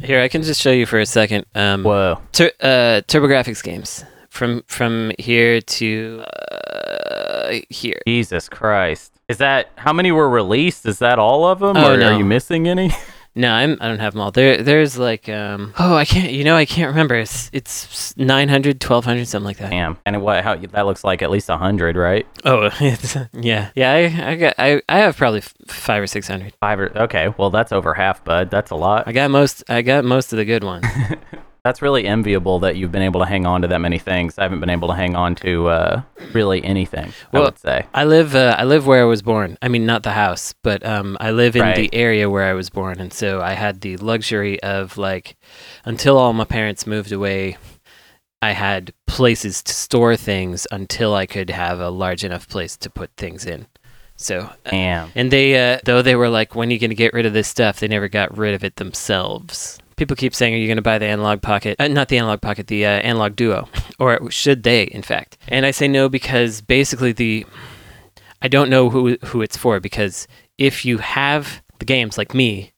Here, I can just show you for a second. Um, Whoa. tur- uh, TurboGrafx games from from here to uh, here. Jesus Christ. Is that how many were released? Is that all of them, Oh, or no. are you missing any? No, I'm, I don't have them all. There, there's like um. Oh, I can't. You know, I can't remember. It's it's 900, 1200, something like that. Damn. And what? How that looks like at least a hundred, right? Oh, it's, yeah, yeah. I, I got I, I have probably f- five or six hundred. Five or okay. Well, that's over half, bud. That's a lot. I got most. I got most of the good ones. That's really enviable that you've been able to hang on to that many things. I haven't been able to hang on to uh, really anything. I Well, would say. I live. Uh, I live where I was born. I mean, not the house, but um, I live in Right. the area where I was born, and so I had the luxury of like, until all my parents moved away, I had places to store things until I could have a large enough place to put things in. So, uh, and they, uh, though they were like, when are you going to get rid of this stuff? They never got rid of it themselves. People keep saying, are you going to buy the Analogue Pocket? Uh, not the Analogue Pocket, the uh, Analogue Duo. Or should they, in fact? And I say no because basically the. I don't know who, who it's for because if you have the games like me,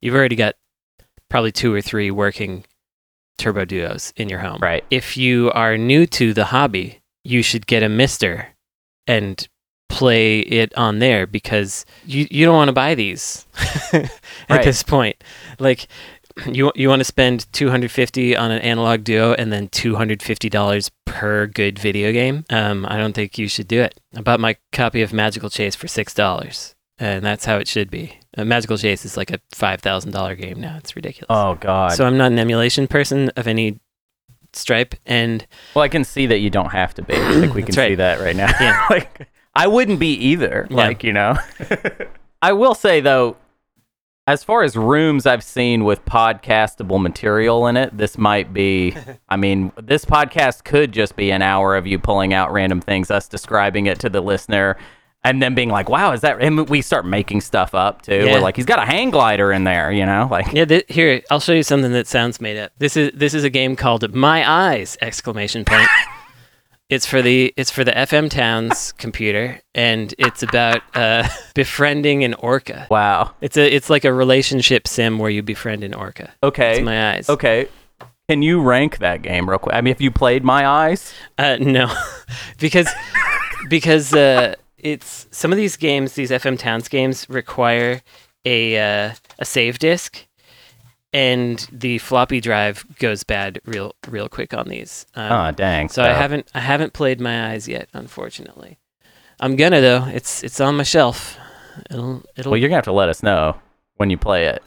you've already got probably two or three working turbo duos in your home. Right. If you are new to the hobby, you should get a MiSTer and play it on there because you, you don't want to buy these at Right. this point. Like you you want to spend 250 on an Analogue Duo and then $250 per good video game. Um, I don't think you should do it. I bought my copy of Magical Chase for $6 and that's how it should be. Uh, Magical Chase is like a $5,000 game now. It's ridiculous. Oh God. So I'm not an emulation person of any stripe and well, I can see that you don't have to be. I think we can right. see that right now. Yeah. like I wouldn't be either. Yeah. Like you know. I will say though, as far as rooms I've seen with podcastable material in it, this might be. I mean, this podcast could just be an hour of you pulling out random things, us describing it to the listener. And then being like, "Wow, is that?" And we start making stuff up too. Yeah. We're like, "He's got a hang glider in there," you know, like Yeah, th- here I'll show you something that sounds made up. This is this is a game called My Eyes! Exclamation point. it's for the it's for the FM Towns computer, and it's about uh, befriending an orca. wow. It's a it's like a relationship sim where you befriend an orca. Okay. It's My Eyes. Okay. Can you rank that game real quick? I mean, if you played My Eyes, Uh, no, because because uh, it's some of these games, these FM Towns games, require a uh, a save disk, and the floppy drive goes bad real real quick on these. Um, oh dang. so I haven't I haven't played my eyes yet, unfortunately. I'm gonna though. It's it's on my shelf. It'll it'll Well, you're gonna have to let us know when you play it,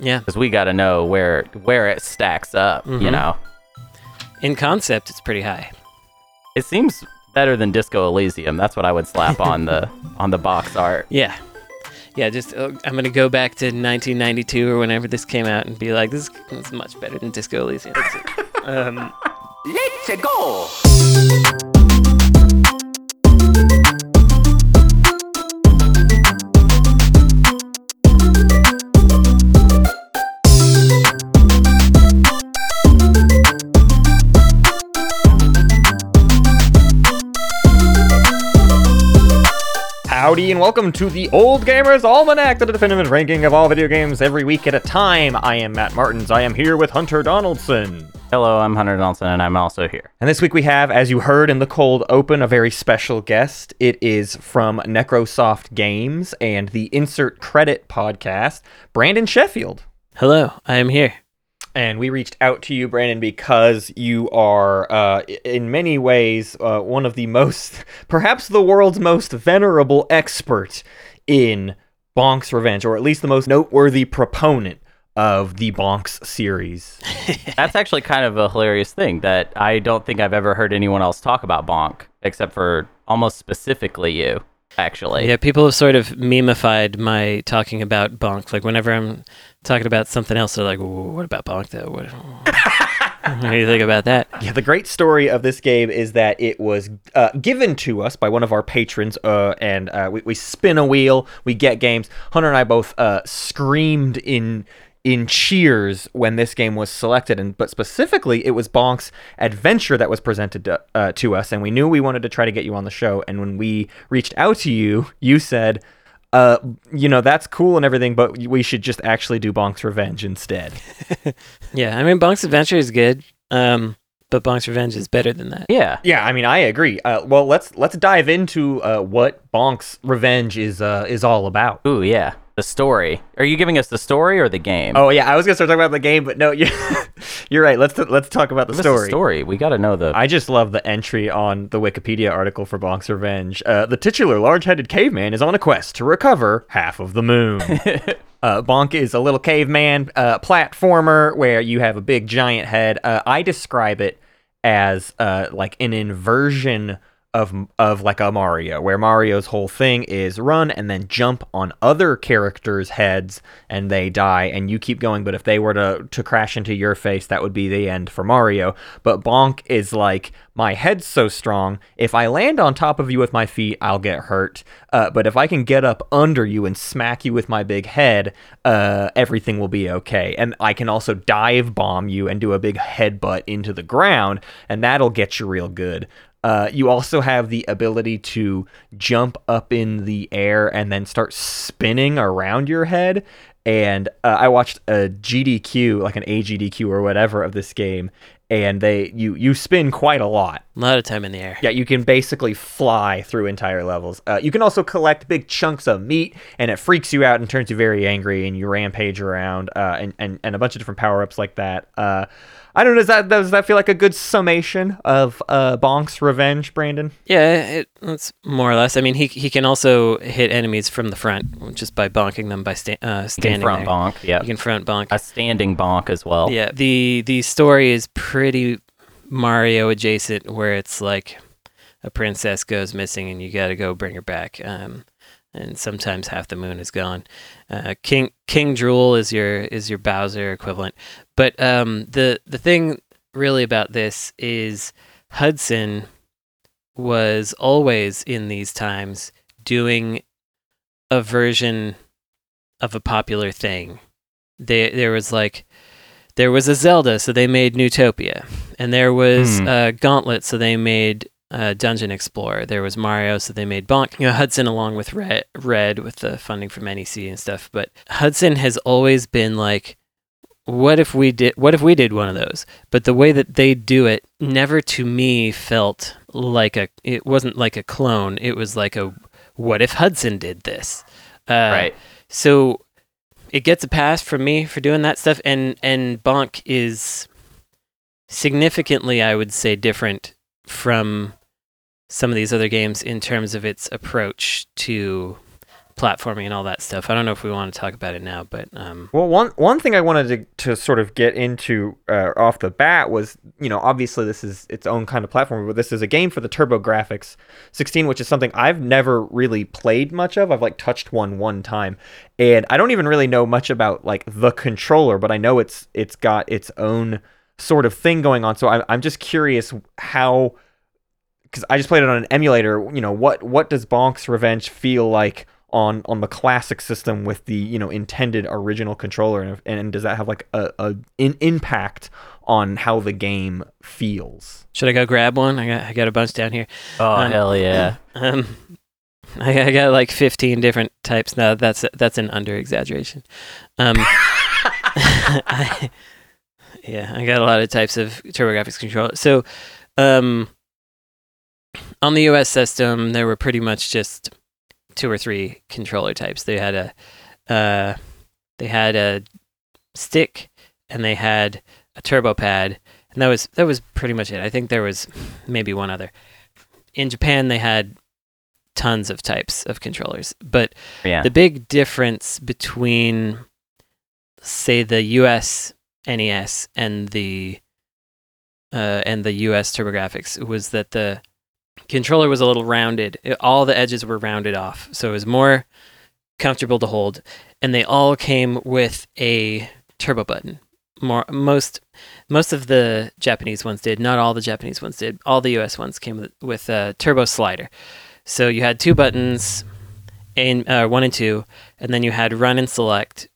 yeah. because we got to know where where it stacks up. You Mhm. know, In concept, it's pretty high. it seems better than Disco Elysium. That's what I would slap on the on the box art. Yeah. Yeah, just uh, I'm gonna go back to 1992 or whenever this came out and be like, this, this is much better than Disco Elysium. um, Let's go! Howdy and welcome to the Old Gamers Almanac, the definitive ranking of all video games every week at a time. I am Matt Martins. I am here with Hunter Donaldson. Hello, I'm Hunter Donaldson, and I'm also here. And this week we have, as you heard in the cold open, a very special guest. It is from Necrosoft Games and the Insert Credit podcast, Brandon Sheffield. hello, I am here. And we reached out to you, Brandon, because you are, uh, in many ways, uh, one of the most, perhaps the world's most venerable expert in Bonk's Revenge, or at least the most noteworthy proponent of the Bonks series. That's actually kind of a hilarious thing that I don't think I've ever heard anyone else talk about Bonk, except for almost specifically you. Actually, Yeah, people have sort of memeified my talking about Bonk. Like whenever I'm talking about something else, they're like, "What about Bonk though? What, what do you think about that?" Yeah, the great story of this game is that it was uh, given to us by one of our patrons, uh, and uh, we, we spin a wheel, we get games. Hunter and I both uh, screamed in in cheers when this game was selected, and but specifically, it was Bonk's Adventure that was presented to, uh, to us, and we knew we wanted to try to get you on the show. And when we reached out to you, you said. uh, you know, that's cool and everything, but we should just actually do Bonk's Revenge instead. Yeah, I mean, Bonk's Adventure is good, um, but Bonk's Revenge is better than that. Yeah. Yeah, I mean, I agree. Uh, well, let's let's dive into uh, what Bonk's Revenge is uh, is all about. Ooh, yeah. The story. Are you giving us the story or the game? Oh yeah, I was gonna start talking about the game, but no, you you're right. Let's let's talk about the Give us story. the story. We got to know the. I just love the entry on the Wikipedia article for Bonk's Revenge. Uh, the titular large-headed caveman is on a quest to recover half of the moon. uh, Bonk is a little caveman uh, platformer where you have a big giant head. Uh, I describe it as uh, like an inversion of of like a Mario, where Mario's whole thing is run and then jump on other characters' heads and they die, and you keep going. But if they were to to crash into your face, that would be the end for Mario. But Bonk is like my head's so strong, if I land on top of you with my feet, I'll get hurt. Uh, but if I can get up under you and smack you with my big head, uh, everything will be okay. And I can also dive bomb you and do a big headbutt into the ground, and that'll get you real good. Uh, you also have the ability to jump up in the air and then start spinning around your head. And uh, I watched a GDQ, like an AGDQ or whatever, of this game, and they you you spin quite a lot. A lot of time in the air. Yeah, you can basically fly through entire levels. Uh, you can also collect big chunks of meat, and it freaks you out and turns you very angry, and you rampage around, uh, and, and and a bunch of different power ups like that. I don't know. Does that does that feel like a good summation of uh, Bonk's revenge, Brandon? Yeah, it, that's more or less. I mean, he he can also hit enemies from the front just by bonking them by sta- uh, You standing can front there. bonk. Yeah. You can front bonk. a standing bonk as well. Yeah, the the story is pretty Mario adjacent, where it's like a princess goes missing and you got to go bring her back. Um, and sometimes half the moon is gone. Uh, King King Drool is your is your Bowser equivalent. But um, the the thing really about this is Hudson was always in these times doing a version of a popular thing. They, there was like there was a Zelda, so they made Neutopia, and there was uh, Gauntlet, so they made uh, Dungeon Explorer. There was Mario, so they made Bonk. You know, Hudson along with Red, Red with the funding from NEC and stuff. But Hudson has always been like, what if we did? What if we did one of those? But the way that they do it never to me felt like a. It wasn't like a clone. It was like a. What if Hudson did this? Uh, Right. so it gets a pass from me for doing that stuff and and bonk is significantly i would say different from some of these other games in terms of its approach to platforming and all that stuff i don't know if we want to talk about it now but um Well, one one thing I wanted to, to sort of get into uh, off the bat was, you know, obviously this is its own kind of platform, but this is a game for the TurboGrafx 16, which is something I've never really played much of. I've like touched one one time, and I don't even really know much about like the controller, but I know it's it's got its own sort of thing going on. So I'm I'm just curious how because I just played it on an emulator. You know, what what does Bonk's Revenge feel like on on the classic system with the you know intended original controller, and, and does that have like a, a an impact on how the game feels? should i go grab one i got i got a bunch down here Oh Um, hell yeah! um I, I got like 15 different types now that's that's an under exaggeration um I, yeah i got a lot of types of turbografx controller so um on the US system there were pretty much just two or three controller types they had a uh they had a stick and they had a turbo pad and that was that was pretty much it i think there was maybe one other in japan they had tons of types of controllers but Yeah. the big difference between, say, the U.S. NES and the uh, and the U.S. TurboGrafx was that the controller was a little rounded. It- all the edges were rounded off, so it was more comfortable to hold. And they all came with a turbo button. More most most of the Japanese ones did. Not all the Japanese ones did. All the U.S. ones came with, with a turbo slider. So you had two buttons, and uh, one and two, and then you had run and select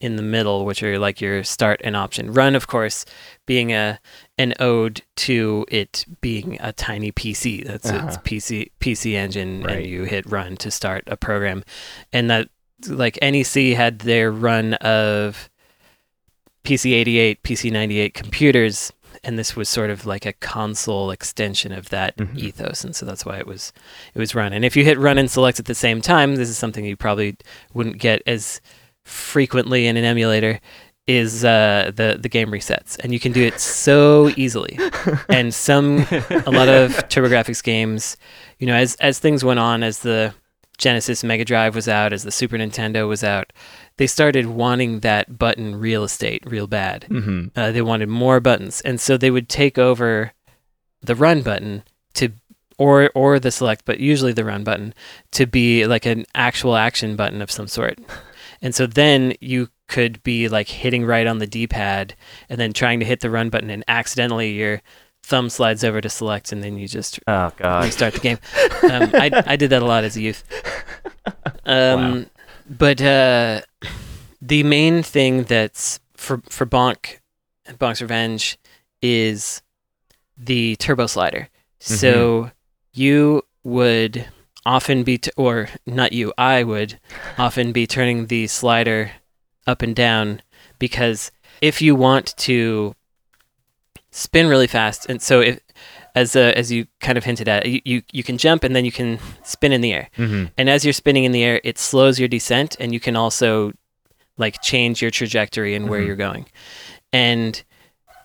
in the middle, which are like your start and option. Run, of course, being a an ode to it being a tiny PC. That's its Uh-huh. PC PC engine, Right. and you hit run to start a program, and that like NEC had their run of PC88, PC98 computers, and this was sort of like a console extension of that Mhm. ethos, and so that's why it was it was run. And if you hit run and select at the same time, this is something you probably wouldn't get as frequently in an emulator. Is uh, the the game resets, and you can do it so easily. and some a lot of TurboGrafx games, you know, as as things went on, as the Genesis Mega Drive was out, as the Super Nintendo was out, they started wanting that button real estate real bad. Mm-hmm. Uh, they wanted more buttons, and so they would take over the run button to, or or the select, but usually the run button to be like an actual action button of some sort. And so then you could be like hitting right on the D-pad and then trying to hit the run button, and accidentally your thumb slides over to select, and then you just Oh god. restart the game. Um, I I did that a lot as a youth. Um, But uh, the main thing that's for for Bonk and Bonk's Revenge is the turbo slider. So you would often be, t- or not you, I would often be turning the slider up and down because if you want to spin really fast, and so if as uh, as you kind of hinted at, you, you you can jump and then you can spin in the air. Mm-hmm. And as you're spinning in the air, it slows your descent, and you can also like change your trajectory and where Mhm. you're going. And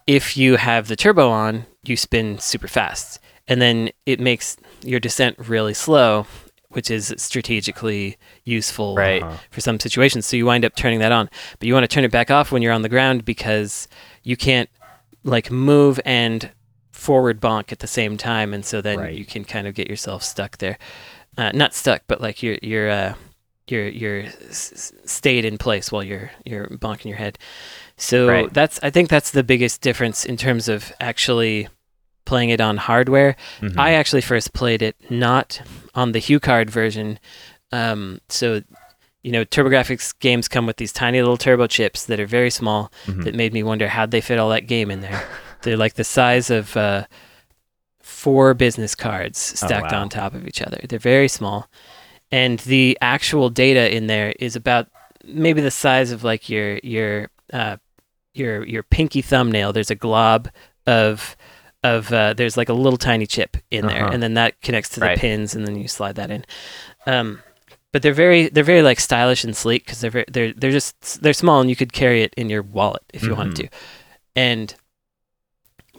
if you have the turbo on, you spin super fast, and then it makes your descent really slow, which is strategically useful Right. Uh-huh. for some situations. So you wind up turning that on, but you want to turn it back off when you're on the ground because you can't like move and forward bonk at the same time, and so then Right. you can kind of get yourself stuck there. Uh, not stuck, but like you're you're uh, you're you're s- s- stayed in place while you're you're bonking your head. So Right. that's I think that's the biggest difference in terms of actually playing it on hardware. Mm-hmm. I actually first played it not on the HuCard version. Um, so, you know, TurboGrafx games come with these tiny little turbo chips that are very small Mhm. that made me wonder how'd they fit all that game in there. They're like the size of uh, four business cards stacked wow. on top of each other. They're very small. And the actual data in there is about maybe the size of like your your uh, your your pinky thumbnail. There's a glob of of uh, there's like a little tiny chip in there, Uh-huh. and then that connects to the Right. pins, and then you slide that in. Um, but they're very they're very like stylish and sleek because they're very, they're they're just they're small, and you could carry it in your wallet if you wanted Mhm. to. And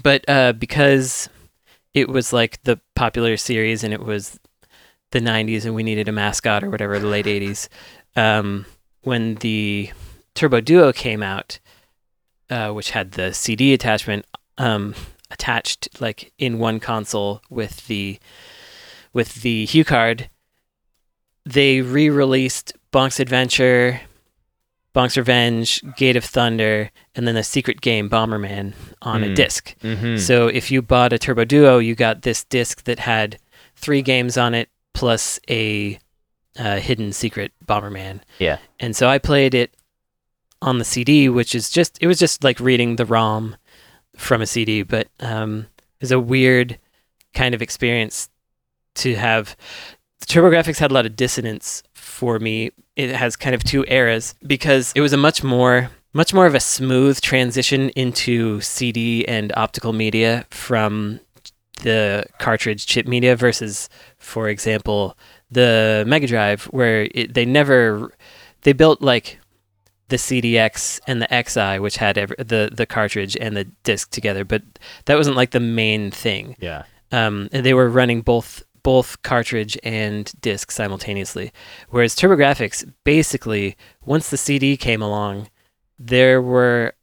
but uh, because it was like the popular series, and it was the '90s, and we needed a mascot or whatever, the late '80s. Um, when the Turbo Duo came out, uh, which had the CD attachment um, attached like in one console with the with the HuCard, they re-released Bonk's Adventure, Bonk's Revenge, Gate of Thunder, and then the secret game Bomberman on a Mm. disc. Mm-hmm. So if you bought a Turbo Duo, you got this disc that had three games on it plus a uh, hidden secret Bomberman. Yeah. And so I played it on the CD, which is just it was just like reading the ROM from a CD, but um, it was a weird kind of experience to have. TurboGrafx had a lot of dissonance for me. It has kind of two eras because it was a much more much more of a smooth transition into CD and optical media from the cartridge chip media versus, for example, the Mega Drive, where it, they never they built like the CDX and the XI, which had ev the the cartridge and the disc together, but that wasn't like the main thing. yeah. Um, and they were running both both cartridge and disc simultaneously. Whereas TurboGrafx, basically, once the CD came along, there were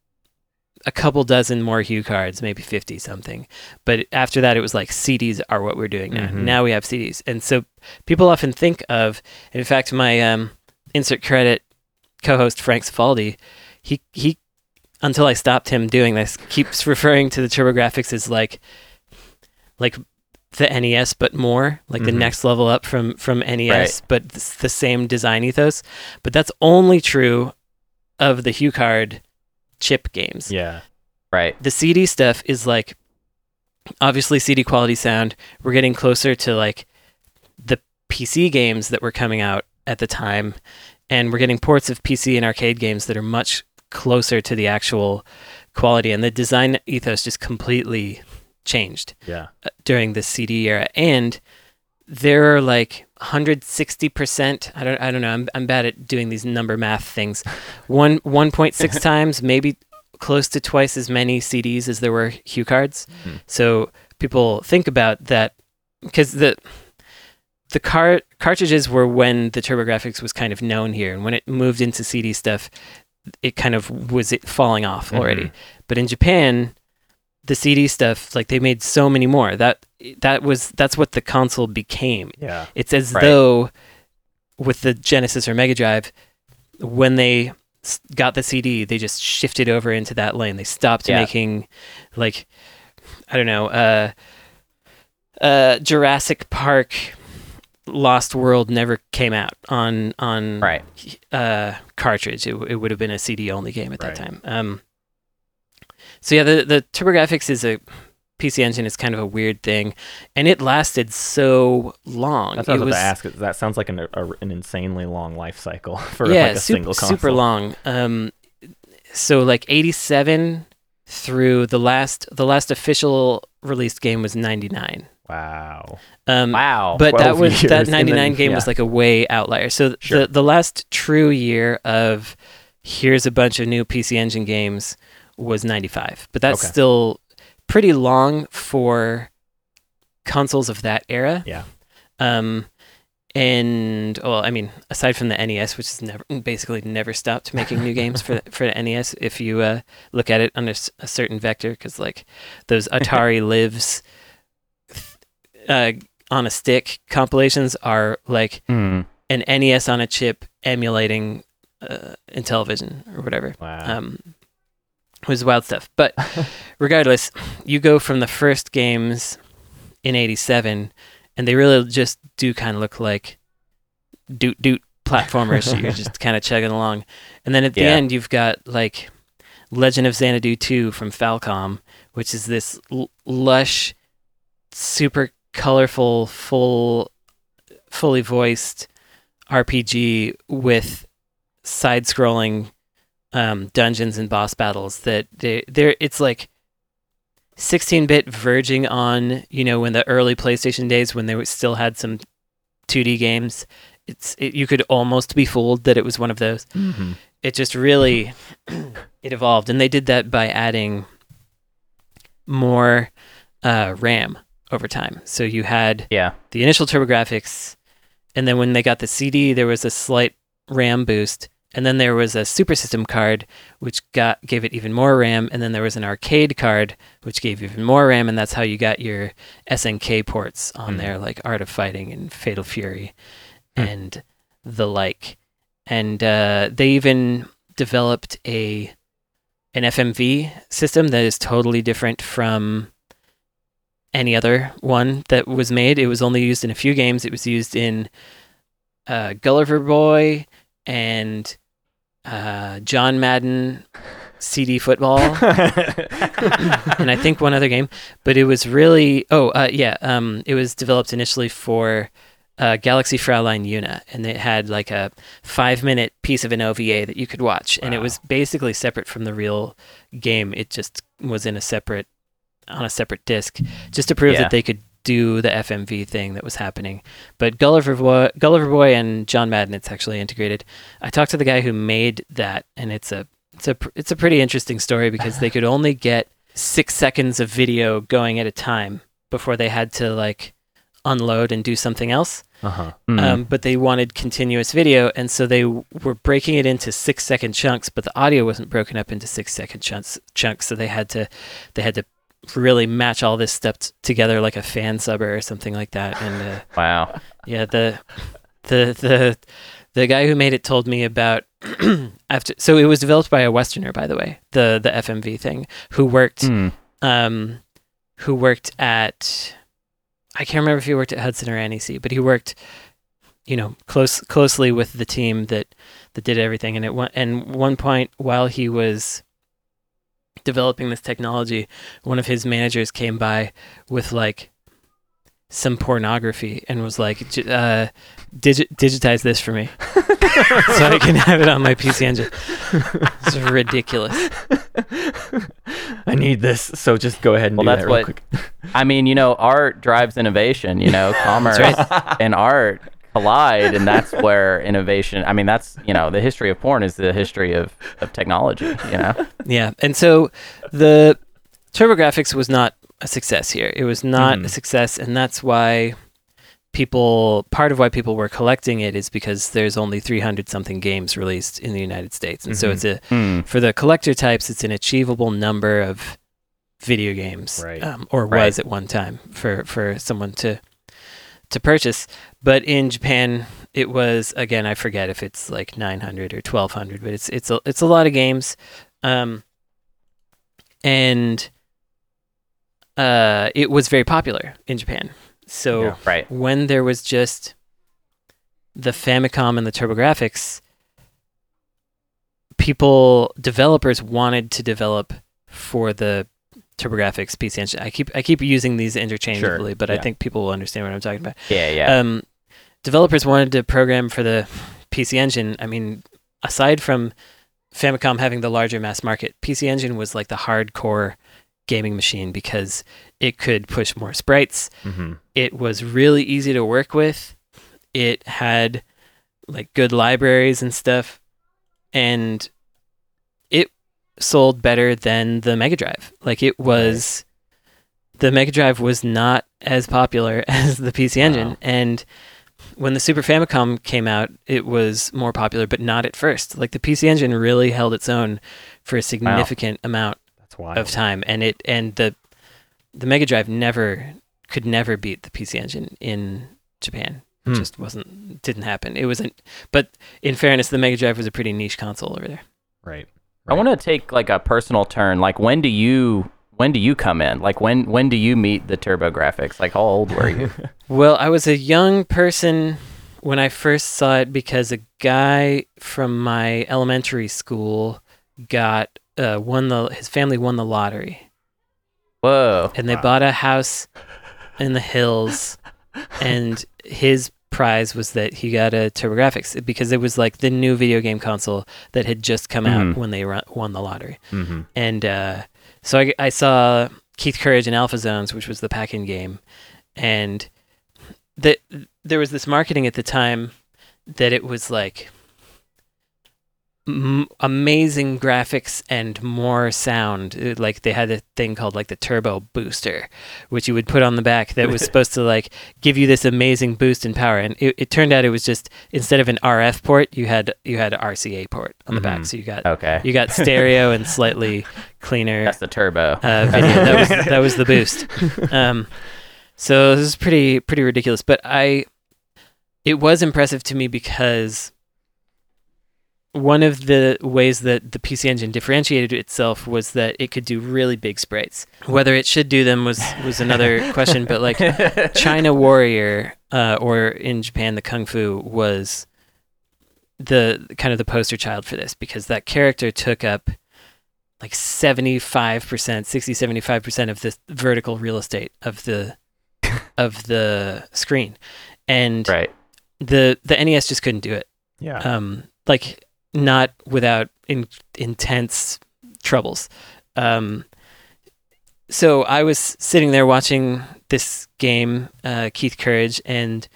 a couple dozen more HuCards, maybe 50 something. But after that, it was like CDs are what we're doing now. Mhm. Now we have CDs. And so people often think of, in fact, my um, insert credit co host, Frank Cifaldi, he, he, until I stopped him doing this, keeps referring to the TurboGrafx as like, like the NES, but more like the Mhm. next level up from from NES, Right. but the same design ethos. But that's only true of the HuCard chip games. Yeah. Right. The CD stuff is like obviously CD quality sound. We're getting closer to like the PC games that were coming out at the time, and we're getting ports of PC and arcade games that are much closer to the actual quality, and the design ethos just completely changed Yeah. uh, during the CD era, and there are like 160%. I don't I don't know. I'm I'm bad at doing these number math things. One 1.6 times, maybe close to twice as many CDs as there were HuCards. Hmm. So people think about that because the the car cartridges were when the TurboGrafx was kind of known here, and when it moved into CD stuff, it kind of was it falling off already. Mhm. But in Japan, the CD stuff, like they made so many more. That that was that's what the console became. Yeah. It's as Right. though with the Genesis or Mega Drive, when they got the CD, they just shifted over into that lane. They stopped Yeah. making like I don't know, uh, uh, Jurassic Park, Lost World never came out on on Right. uh, cartridge. It, it would have been a CD only game at that time. Um, so yeah, the the TurboGrafx is a PC engine. is kind of a weird thing, and it lasted so long. That's what I was was to ask. That sounds like an, a, an insanely long life cycle for yeah, like a sup- single console. super long. Um, so like eighty seven through the last the last official released game was ninety nine. Wow. Um, Wow. but that was years, that 99 then- game was like a way outlier so Sure. the the last true year of here's a bunch of new pc engine games was 95 but that's Okay. still pretty long for consoles of that era Yeah. um and well i mean aside from the nes which has never basically never stopped making new games for the, for the nes if you uh, look at it under a certain vector because like those atari lives uh, on a stick compilations are like Hmm. an nes on a chip emulating uh, intellivision or whatever Wow. um, it was wild stuff. But regardless, you go from the first games in '87, and they really just do kind of look like doot doot platformers. You're just kind of chugging along, and then at the Yeah. end, you've got like Legend of Xanadu 2 from Falcom, which is this l- lush, super colorful, full, fully voiced RPG with side-scrolling um, dungeons and boss battles that they they're it's like 16-bit verging on you know when the early PlayStation days when they still had some 2D games. It's it, you could almost be fooled that it was one of those. hmm It just really it evolved, and they did that by adding more uh, RAM over time. So you had Yeah. the initial TurboGrafx, and then when they got the CD, there was a slight RAM boost, and then there was a Super System card, which got gave it even more RAM, and then there was an arcade card, which gave even more RAM, and that's how you got your SNK ports on Hmm. there, like Art of Fighting and Fatal Fury, Hmm. and the like. And uh, they even developed a an FMV system that is totally different from any other one that was made. It was only used in a few games. It was used in uh, Gulliver Boy and uh, John Madden CD Football, and I think one other game. But it was really oh uh, yeah, um, it was developed initially for uh, Galaxy Fräulein Yuna, and it had like a five minute piece of an OVA that you could watch, and it was basically separate from the real game. It just was in a separate on a separate disc, just to prove Yeah. that they could do the FMV thing that was happening. But Gulliver Boy, Gulliver Boy and John Madden, it's actually integrated. I talked to the guy who made that, and it's a it's a it's a pretty interesting story because they could only get six seconds of video going at a time before they had to like unload and do something else. uh-huh. Hmm. Um, but they wanted continuous video, and so they w- were breaking it into six second chunks. But the audio wasn't broken up into six second chunks. Chunks, so they had to they had to really match all this stuff t- together like a fan subber or something like that. And uh, wow. yeah, the the the the guy who made it told me about after. So it was developed by a Westerner, by the way. The the FMV thing, who worked Hmm. um, who worked at I can't remember if he worked at Hudson or NEC, but he worked you know, close closely with the team that that did everything. And at one and one point while he was developing this technology, one of his managers came by with like some pornography and was like, "J- uh, digi- digitize this for me so I can have it on my PC engine. It's ridiculous. I need this, so just go ahead and Well, do that's that real what- quick. I mean, you know, art drives innovation. You know, commerce and art collide, and that's where innovation. I mean, that's you know, the history of porn is the history of of technology. You know, Yeah, and so the TurboGrafx was not a success here. It was not a Mhm. success, and that's why people. Part of why people were collecting it is because there's only 300 something games released in the United States, and so Mhm. it's a Hmm. for the collector types, it's an achievable number of video games, Right. um, or Right. was at one time for for someone to to purchase. But in Japan, it was again, I forget if it's like 900 or 1200, but it's it's a, it's a lot of games, um, and uh, it was very popular in Japan. So Yeah. right. when there was just the Famicom and the TurboGrafx, people developers wanted to develop for the TurboGrafx PC Engine. I keep I keep using these interchangeably, but I think people will understand what I'm talking about. Yeah, yeah. Um, developers wanted to program for the PC Engine. I mean, aside from Famicom having the larger mass market, PC Engine was like the hardcore gaming machine because it could push more sprites. Mm-hmm. It was really easy to work with. It had like good libraries and stuff, and sold better than the Mega Drive. Like it was, the Mega Drive was not as popular as the PC Engine, Wow. and when the Super Famicom came out, it was more popular, but not at first. Like the PC Engine really held its own for a significant amount That's wild. of time, and it and the the Mega Drive never could never beat the PC Engine in Japan. It Hmm. just wasn't didn't happen. It wasn't. But in fairness, the Mega Drive was a pretty niche console over there. right. I want to take like a personal turn. Like, when do you when do you come in? Like, when when do you meet the TurboGrafx? Like, how old were you? Well, I was a young person when I first saw it because a guy from my elementary school got uh, won the his family won the lottery, Whoa. and they Wow. bought a house in the hills, and his prize was that he got a TurboGrafx because it was like the new video game console that had just come out Mhm. when they won the lottery. Mm-hmm. And uh, so I, I saw Keith Courage in Alpha Zones, which was the pack-in game, and that there was this marketing at the time that it was like m- amazing graphics and more sound. It- like they had a thing called like the Turbo Booster, which you would put on the back that was supposed to like give you this amazing boost in power. And it, it turned out it was just instead of an RF port, you had you had an RCA port on the back, Mhm. so you got Okay. you got stereo and slightly cleaner That's the turbo. uh, video. that was that was the boost. Um, so this is pretty pretty ridiculous, but I it was impressive to me because one of the ways that the PC Engine differentiated itself was that it could do really big sprites. Whether it should do them was was another question, but like China Warrior, uh, or in Japan, the Kung Fu was the kind of the poster child for this because that character took up like 75%, 60, 75% of the vertical real estate of the of the screen. And right. the the NES just couldn't do it. Yeah. Um like not without in, intense troubles. Um so I was sitting there watching this game, uh, Keith Courage, and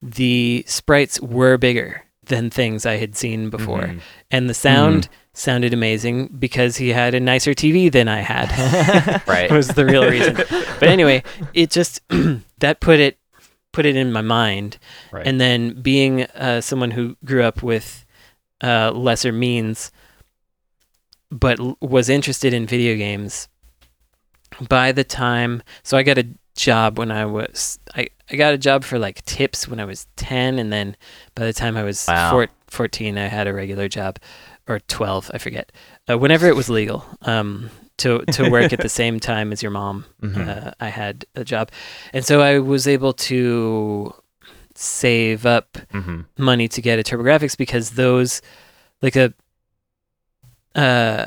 the sprites were bigger than things I had seen before. Mhm. And the sound sounded amazing because he had a nicer TV than I had. Right. was the real reason. But anyway, it just that put it put it in my mind. Right. And then being uh, someone who grew up with uh, lesser means, but was interested in video games. By the time, so I got a job when I was I, I got a job for like tips when I was 10 and then by the time I was Wow. four, 14 I had a regular job or 12 I forget uh, whenever it was legal um, to to work at the same time as your mom Mhm. uh, I had a job and so I was able to save up Mhm. money to get a TurboGrafx because those, like a, uh,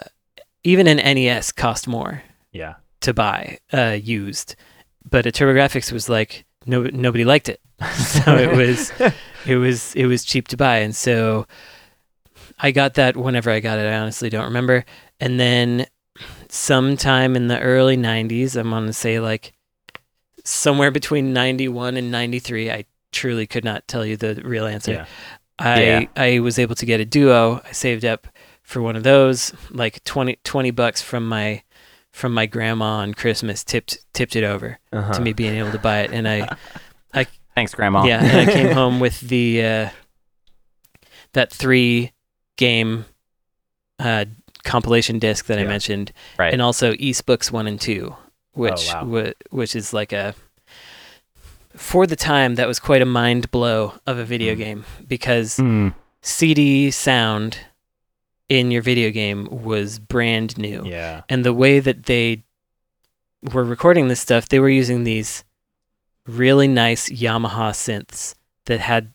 even an NES cost more Yeah. to buy uh, used, but a TurboGrafx was like no nobody liked it, so it was it was it was cheap to buy, and so I got that whenever I got it. I honestly don't remember, and then sometime in the early '90s, I'm gonna say like somewhere between '91 and '93. I truly could not tell you the real answer. Yeah. I Yeah. I was able to get a duo. I saved up for one of those, like 20, 20 bucks from my from my grandma on Christmas tipped tipped it over Uh-huh. to me being able to buy it, and I I Thanks, Grandma. yeah, and I came home with the uh, that three game uh, compilation disc that I mentioned, Right. and also Ys Books one and two, which wow. wa- which is like a for the time that was quite a mind blow of a video Mm. game because Mm. CD sound in your video game was brand new. Yeah. And the way that they were recording this stuff, they were using these really nice Yamaha synths that had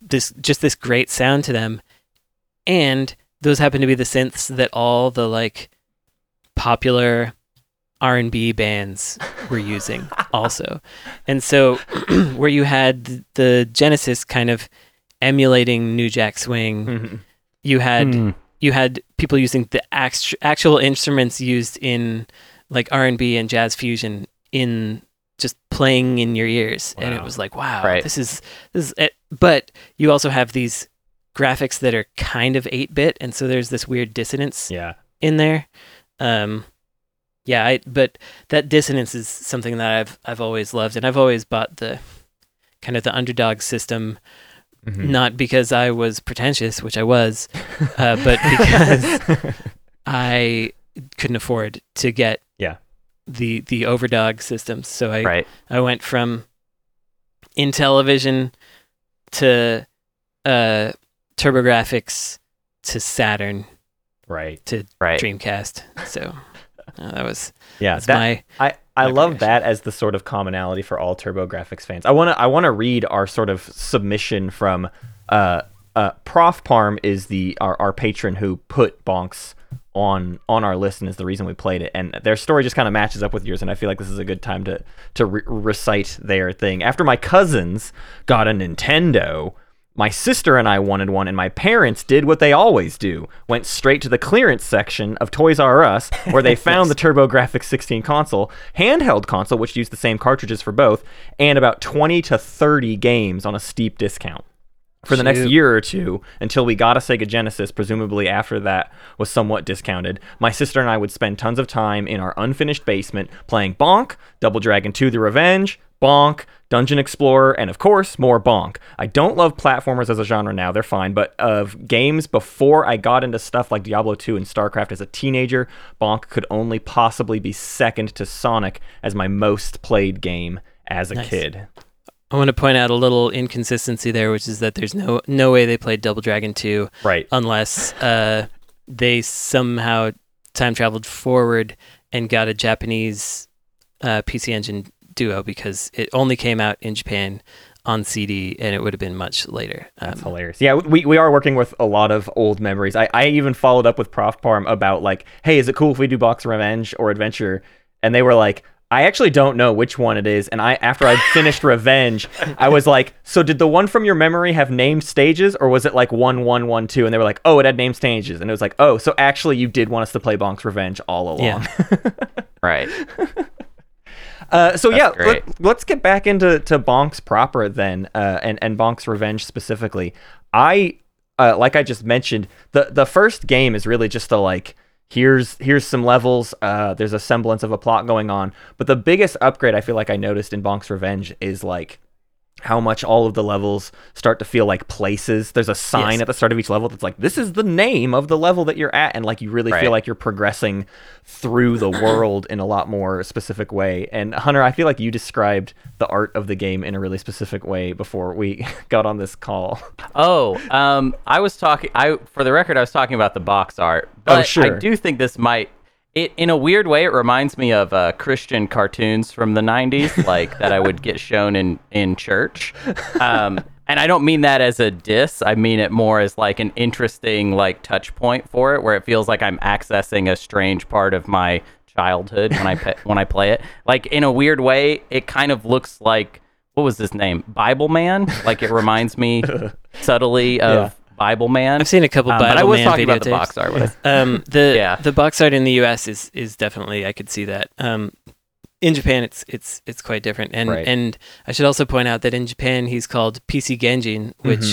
this just this great sound to them. And those happen to be the synths that all the like popular R&B bands were using also. And so where you had the Genesis kind of emulating New Jack Swing, Mhm. you had Mm. you had people using the act- actual instruments used in like R&B and jazz fusion in just playing in your ears and it was like wow Right. this is this is it. but you also have these graphics that are kind of 8-bit and so there's this weird dissonance Yeah. in there um yeah I, but that dissonance is something that I've I've always loved and I've always bought the kind of the underdog system Mhm. not because I was pretentious, which I was, uh, but because I couldn't afford to get Yeah. the the overdog systems. So I Right. I went from Intellivision to uh, TurboGrafx to Saturn right. to Right. Dreamcast. So uh, that was Yeah. that's that- my I, I my love that as the sort of commonality for all TurboGrafx fans. I want to I want to read our sort of submission from uh, uh, Prof Parm is the our, our patron who put Bonks on on our list and is the reason we played it. And their story just kind of matches up with yours. And I feel like this is a good time to to re- recite their thing. After my cousins got a Nintendo. My sister and I wanted one, and my parents did what they always do went straight to the clearance section of Toys R Us, where they found the TurboGrafx 16 console, handheld console, which used the same cartridges for both, and about 20 to 30 games on a steep discount. For the next year or two, until we got a Sega Genesis, presumably after that was somewhat discounted, my sister and I would spend tons of time in our unfinished basement playing Bonk, Double Dragon 2 The Revenge, Bonk, Dungeon Explorer, and of course, more Bonk. I don't love platformers as a genre now, they're fine, but of games before I got into stuff like Diablo 2 and StarCraft as a teenager, Bonk could only possibly be second to Sonic as my most played game as a Nice. kid. I want to point out a little inconsistency there, which is that there's no no way they played Double Dragon 2 Right. unless uh, they somehow time traveled forward and got a Japanese uh, PC Engine Duo because it only came out in Japan on CD and it would have been much later. That's Um, hilarious. Yeah, we, we are working with a lot of old memories. I, I even followed up with Prof Parm about like, hey, is it cool if we do Bonk's Revenge or Adventure? And they were like, I actually don't know which one it is. And I after I'd finished Revenge, I was like, so did the one from your memory have named stages or was it like one one one two? And they were like, oh, it had named stages. And it was like, oh, so actually you did want us to play Bonk's Revenge all along. Yeah. Right. Uh, so yeah, great. let, us get back into to Bonks proper then, uh, and and Bonks Revenge specifically. I uh, like I just mentioned the the first game is really just a like here's here's some levels. Uh, there's a semblance of a plot going on, but the biggest upgrade I feel like I noticed in Bonks Revenge is like how much all of the levels start to feel like places. There's a sign Yes. at the start of each level that's like, this is the name of the level that you're at. And like, you really Right. feel like you're progressing through the world in a lot more specific way. And Hunter, I feel like you described the art of the game in a really specific way before we got on this call. Oh, um, I was talking. I for the record, I was talking about the box art. But Oh, sure. I do think this might. It in a weird way, it reminds me of uh, Christian cartoons from the '90s, like that I would get shown in in church. Um, and I don't mean that as a diss. I mean it more as like an interesting like touch point for it, where it feels like I'm accessing a strange part of my childhood when I pe- when I play it. Like in a weird way, it kind of looks like what was his name, Bible Man. Like it reminds me subtly of Yeah. Bible Man. I've seen a couple Um, Bible but I was Man talking about the box art. With Um, the Yeah. the box art in the U.S. is is definitely I could see that. Um, in Japan, it's it's it's quite different, and Right. and I should also point out that in Japan he's called PC Genjin, which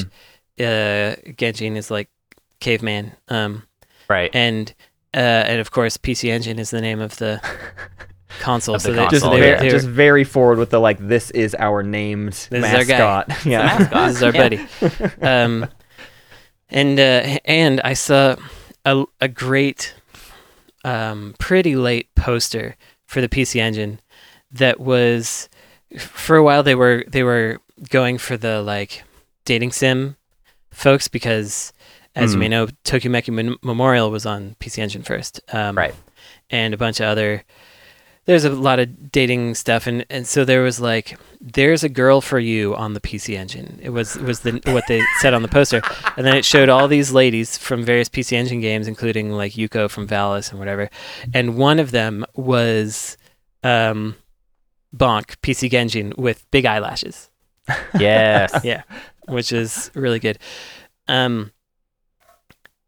Mm-hmm. uh, Genjin is like caveman. Um, right. and uh, and of course PC Engine is the name of the console. Of the so they, console, just, they, yeah. very, just very forward with the like. This is our named This is our guy. mascot. yeah, mascot. this is our buddy. Um, and uh, and I saw a a great, um, pretty late poster for the PC Engine that was for a while they were they were going for the like dating sim folks because as you Mm. may know Tokimeki Mem- Memorial was on PC Engine first. Um, Right. and a bunch of other there's a lot of dating stuff and, and so there was like there's a girl for you on the PC engine it was it was the what they said on the poster and then it showed all these ladies from various PC engine games including like Yuko from Valis and whatever and one of them was um Bonk PC Genjin with big eyelashes Yes. yeah, which is really good. Um,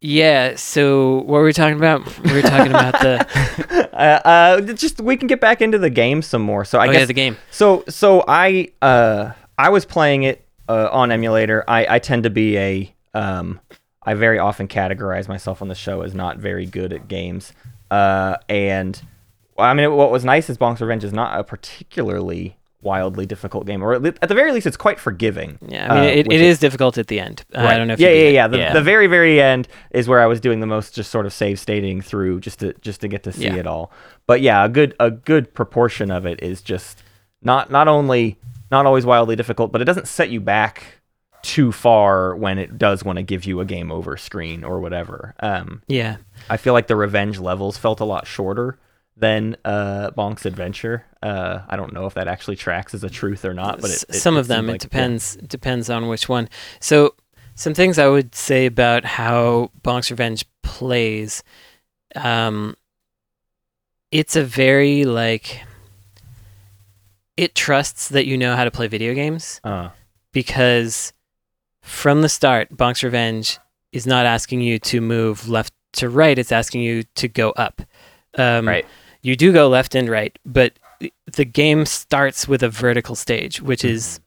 yeah. So what were we talking about? We were talking about the uh, uh, just we can get back into the game some more. So I oh guess yeah the game. So so I uh I was playing it uh, on emulator. I I tend to be a um I very often categorize myself on the show as not very good at games. Uh and I mean what was nice is Bonk's Revenge is not a particularly wildly difficult game or at, le- at the very least it's quite forgiving. Yeah, I mean uh, it, it is difficult at the end. Uh, I don't know if yeah, you yeah, yeah. The, Yeah. the very, very end is where I was doing the most, just sort of save stating through, just to just to get to see Yeah. it all. But yeah, a good a good proportion of it is just not not only not always wildly difficult, but it doesn't set you back too far when it does want to give you a game over screen or whatever. Um, Yeah, I feel like the revenge levels felt a lot shorter than uh, Bonk's Adventure. Uh, I don't know if that actually tracks as a truth or not, but it, it- some it of them seemed it like- yeah. depends depends on which one. So some things I would say about how Bonk's Revenge plays. Um, it's a very like it trusts that you know how to play video games. Uh, because from the start, Bonk's Revenge is not asking you to move left to right; it's asking you to go up. Um, Right. You do go left and right, but the game starts with a vertical stage, which is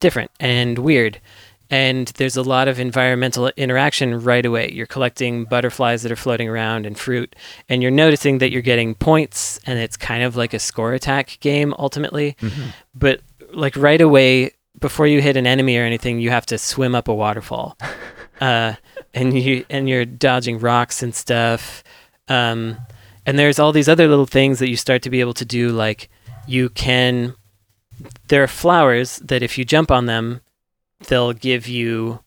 different and weird. And there's a lot of environmental interaction right away. You're collecting butterflies that are floating around and fruit, and you're noticing that you're getting points, and it's kind of like a score attack game ultimately. But like right away, before you hit an enemy or anything, you have to swim up a waterfall, uh, and you and you're dodging rocks and stuff. Um, and there's all these other little things that you start to be able to do, like you can. There are flowers that if you jump on them, they'll give you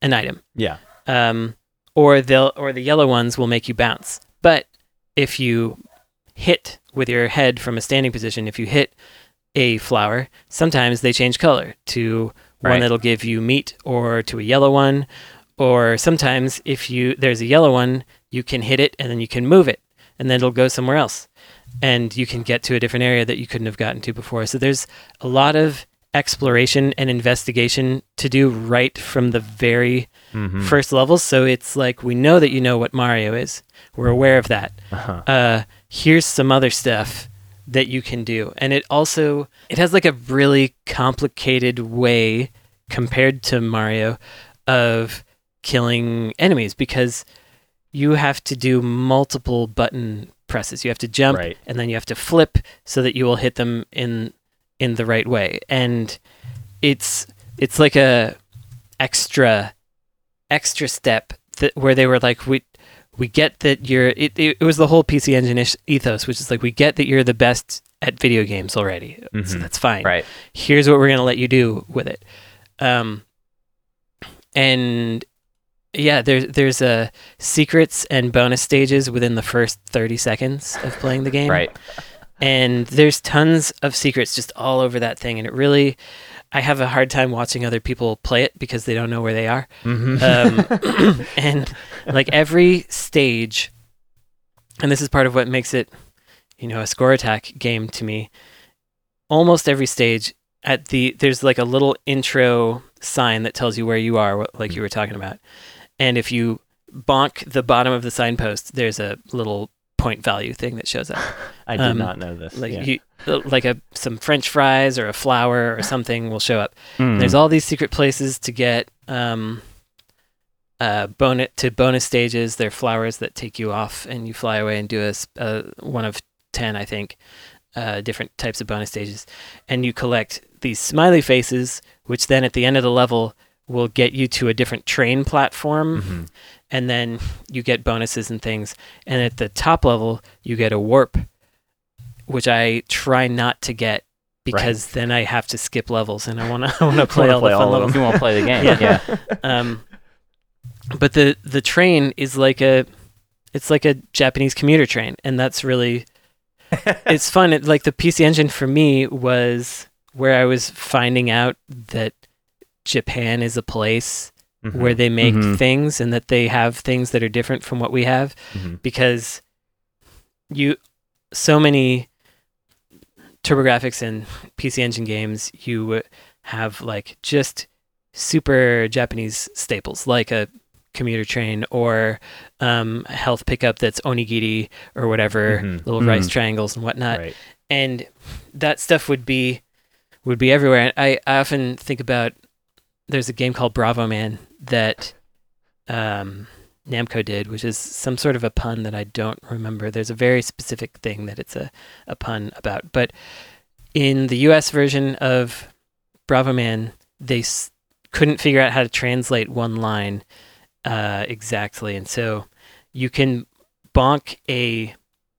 an item yeah. um, or they'll or the yellow ones will make you bounce. But if you hit with your head from a standing position, if you hit a flower, sometimes they change color to one that'll give you meat, or to a yellow one, or sometimes if you there's a yellow one, you can hit it and then you can move it, and then it'll go somewhere else, and you can get to a different area that you couldn't have gotten to before. So there's a lot of exploration and investigation to do right from the very Mhm. first level. So it's like we know that you know what Mario is. We're aware of that. Uh-huh. Uh, here's some other stuff that you can do, and it also it has like a really complicated way compared to Mario of killing enemies because you have to do multiple button presses. You have to jump Right. and then you have to flip so that you will hit them in in the right way. And it's it's like a extra extra step that where they were like we we get that you're it, it, it was the whole PC Engine ish ethos which is like we get that you're the best at video games already. So Mhm. that's fine Right. here's what we're going to let you do with it um and yeah, there's there's uh, secrets and bonus stages within the first 30 seconds of playing the game. Right. and there's tons of secrets just all over that thing and it really i have a hard time watching other people play it because they don't know where they are um, and like every stage and this is part of what makes it you know a score attack game to me almost every stage at the there's like a little intro sign that tells you where you are what- like you were talking about and if you bonk the bottom of the signpost there's a little point value thing that shows up I did Um, not know this. like yeah. you like a some french fries or a flower or something will show up Mm. there's all these secret places to get um uh bonus to bonus stages they're flowers that take you off and you fly away and do a, uh, one of 10 i think uh different types of bonus stages and you collect these smiley faces which then at the end of the level will get you to a different train platform Mhm. and then you get bonuses and things. And at the top level, you get a warp, which I try not to get because then I have to skip levels and I want to I want to play all play the fun all of levels. you won't play the game. Yeah. yeah. Um, but the the train is like a it's like a Japanese commuter train, and that's really it's fun. It, like the PC Engine for me was where I was finding out that Japan is a place Mhm. where they make Mhm. things and that they have things that are different from what we have Mhm. because you so many TurboGrafx and PC Engine games you have like just super Japanese staples like a commuter train or um, a health pickup that's onigiri or whatever Mhm. little rice Mhm. triangles and whatnot right. and that stuff would be would be everywhere. I, I often think about there's a game called Bravo Man that um, Namco did, which is some sort of a pun that I don't remember. There's a very specific thing that it's a, a pun about. But in the US version of Bravo Man, they s- couldn't figure out how to translate one line uh, exactly. And so you can bonk a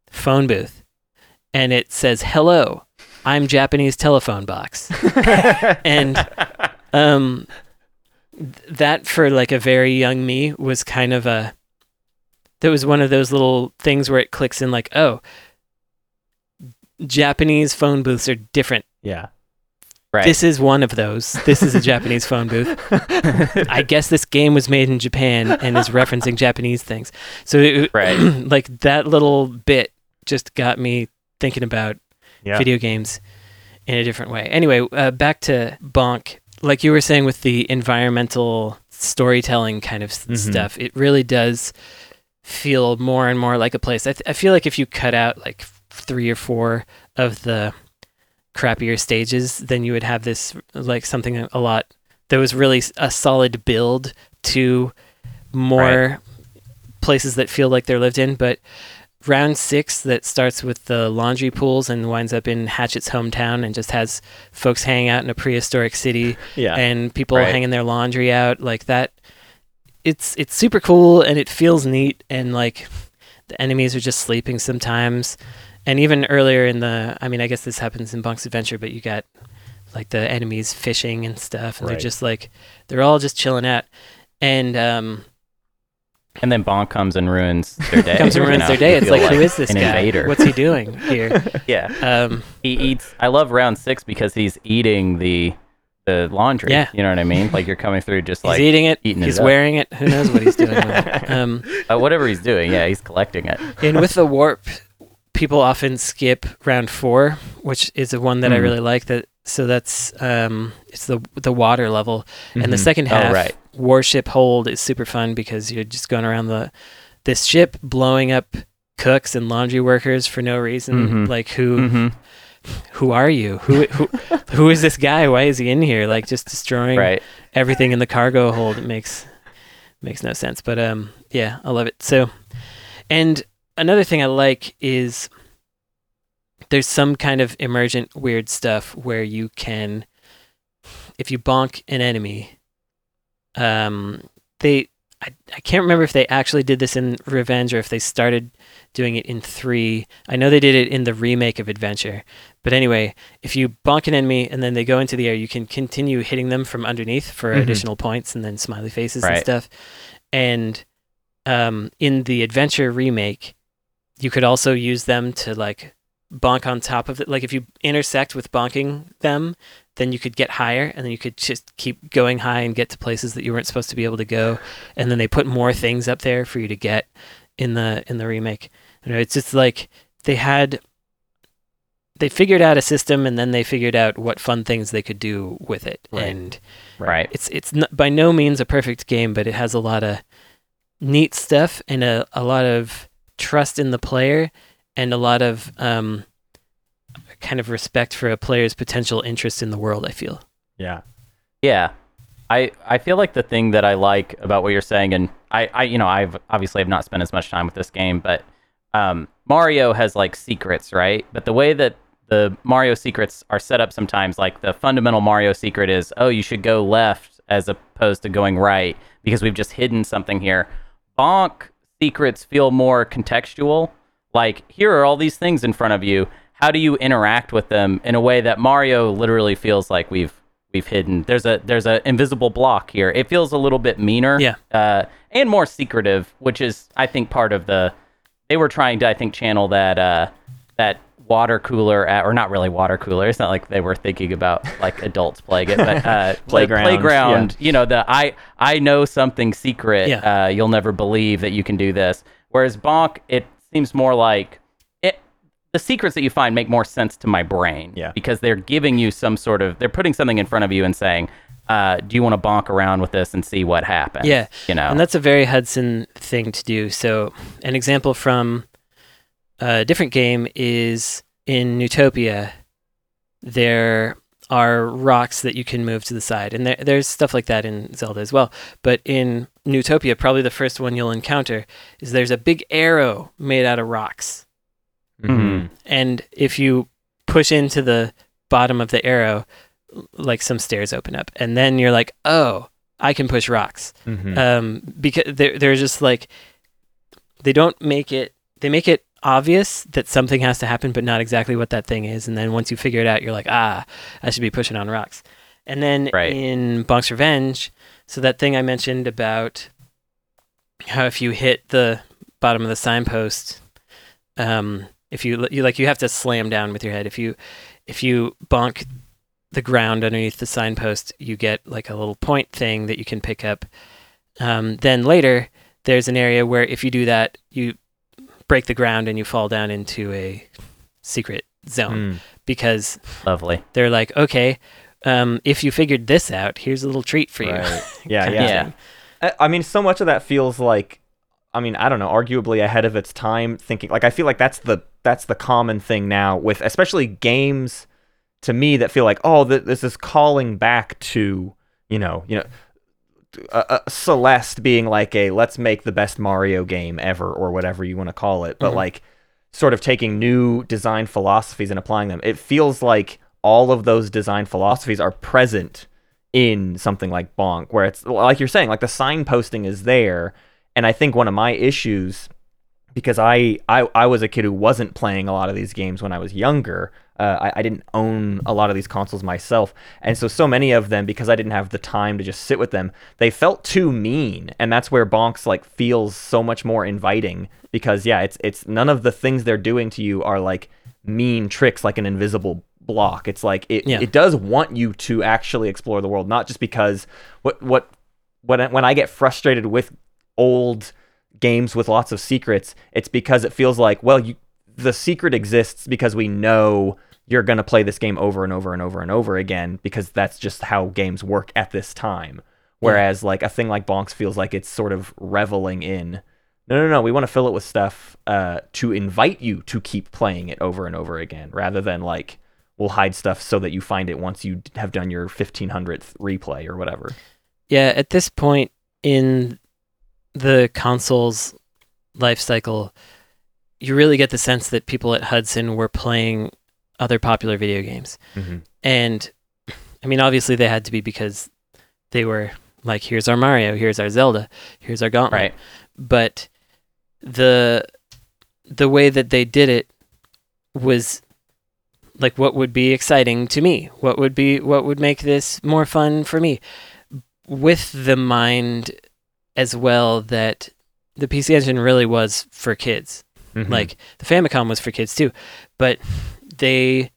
phone booth and it says, Hello, I'm Japanese telephone box. and um, th- that for like a very young me was kind of a that was one of those little things where it clicks in like oh japanese phone booths are different Yeah. Right. this is one of those this is a japanese phone booth i guess this game was made in japan and is referencing japanese things so it, Right. like that little bit just got me thinking about Yeah. video games in a different way. Anyway, uh, back to Bonk. Like you were saying with the environmental storytelling kind of Mhm. stuff, it really does feel more and more like a place. I, th- I feel like if you cut out like three or four of the crappier stages, then you would have this like something a lot that was really a solid build to more places that feel like they're lived in. But round six that starts with the laundry pools and winds up in Hatchet's hometown and just has folks hanging out in a prehistoric city Yeah. and people Right. hanging their laundry out like that. It's it's super cool and it feels neat and like the enemies are just sleeping sometimes. And even earlier in the I mean I guess this happens in Bonk's Adventure, but you got like the enemies fishing and stuff and they're just like they're all just chilling out. And um and then Bonk comes and ruins their day. comes and ruins know? their day. It's feel like, who is this an guy? invader. What's he doing here? yeah. Um, He eats. I love round six because he's eating the the laundry. Yeah. You know what I mean? Like you're coming through just like he's eating it. eating it he's up. wearing it. Who knows what he's doing? with it. Um, uh, whatever he's doing. Yeah, he's collecting it. and with the warp, people often skip round four, which is the one that I Mm. really like. That so that's um, it's the the water level, and the Mhm. second Oh, right. Warship hold, is super fun because you're just going around the this ship blowing up cooks and laundry workers for no reason. Mhm. Like who Mm-hmm. who are you? Who who who is this guy? Why is he in here? Like just destroying Right. everything in the cargo hold. It makes makes no sense. But um, yeah, I love it. So, and another thing I like is there's some kind of emergent weird stuff where you can, if you bonk an enemy, um, they. I, I can't remember if they actually did this in Revenge or if they started doing it in three. I know they did it in the remake of Adventure. But anyway, if you bonk an enemy and then they go into the air, you can continue hitting them from underneath for Mhm. additional points and then smiley faces and Right. stuff. and um, in the adventure remake, you could also use them to like bonk on top of it. Like if you intersect with bonking them, then you could get higher, and then you could just keep going high and get to places that you weren't supposed to be able to go. And then they put more things up there for you to get in the in the remake. You know, it's just like they had they figured out a system and then they figured out what fun things they could do with it. Right. And Right. it's it's n- by no means a perfect game, but it has a lot of neat stuff and a, a lot of trust in the player and a lot of um, kind of respect for a player's potential interest in the world. I feel. Yeah. Yeah. I, I feel like the thing that I like about what you're saying, and I, I you know, I've obviously have not spent as much time with this game, but um, Mario has like secrets, right? But the way that the Mario secrets are set up sometimes, like the fundamental Mario secret is, oh, you should go left as opposed to going right because we've just hidden something here. Bonk secrets feel more contextual. Like, here are all these things in front of you. How do you interact with them in a way that Mario literally feels like we've we've hidden? There's a there's an invisible block here. It feels a little bit meaner, Yeah. uh, and more secretive, which is I think part of the. They were trying to I think channel that uh, that water cooler at, or not really water cooler. It's not like they were thinking about like adults playing it, but uh, Playground, playground. You know the I I know something secret. Yeah. Uh, you'll never believe that you can do this. Whereas Bonk, it seems more like. The secrets that you find make more sense to my brain. Yeah. Because they're giving you some sort of they're putting something in front of you and saying, uh, "Do you want to bonk around with this and see what happens?" Yeah, You know. And that's a very Hudson thing to do. So, an example from a different game is in Neutopia. There are rocks that you can move to the side, and there, there's stuff like that in Zelda as well. But in Neutopia, probably the first one you'll encounter is there's a big arrow made out of rocks, Mhm. and if you push into the bottom of the arrow, like some stairs open up, and then you're like, oh, I can push rocks Mhm. um, because they're, they're just like they don't make it they make it obvious that something has to happen but not exactly what that thing is and then once you figure it out you're like ah i should be pushing on rocks and then Right. in bonk's revenge so that thing i mentioned about how if you hit the bottom of the signpost um, if you you like you have to slam down with your head if you if you bonk the ground underneath the signpost, you get like a little point thing that you can pick up. Um, then later, there's an area where if you do that, you break the ground and you fall down into a secret zone Mm. because Lovely. they're like, okay, um, if you figured this out, here's a little treat for you. Right. Yeah, yeah. Yeah. I- I mean, so much of that feels like, I mean, I don't know, arguably ahead of its time. Thinking like I feel like that's the that's the common thing now with especially games to me that feel like oh this is calling back to you know you know uh, uh, Celeste being like a let's make the best Mario game ever or whatever you want to call it, but Mhm. like sort of taking new design philosophies and applying them. It feels like all of those design philosophies are present in something like Bonk, where it's like you're saying, like the signposting is there. And I think one of my issues, because I, I, I was a kid who wasn't playing a lot of these games when I was younger. Uh, I, I didn't own a lot of these consoles myself. And so, so many of them, because I didn't have the time to just sit with them, they felt too mean. And that's where Bonks like feels so much more inviting because, yeah, it's, it's none of the things they're doing to you are like mean tricks like an invisible block. It's like it, Yeah. it does want you to actually explore the world, not just because what what when I, when I get frustrated with old games with lots of secrets, it's because it feels like well, you the secret exists because we know you're going to play this game over and over and over and over again because that's just how games work at this time. Whereas like a thing like Bonks feels like it's sort of reveling in no, no, no. We want to fill it with stuff uh, to invite you to keep playing it over and over again, rather than like we'll hide stuff so that you find it once you have done your 1500th replay or whatever. Yeah, at this point in the console's life cycle, you really get the sense that people at Hudson were playing other popular video games. Mm-hmm. And I mean, obviously, they had to be because they were like, here's our Mario, here's our Zelda, here's our Gauntlet. Right. But the the way that they did it was like what would be exciting to me what would be what would make this more fun for me with the mind as well that the PC Engine really was for kids. Mhm. Like the Famicom was for kids too, but they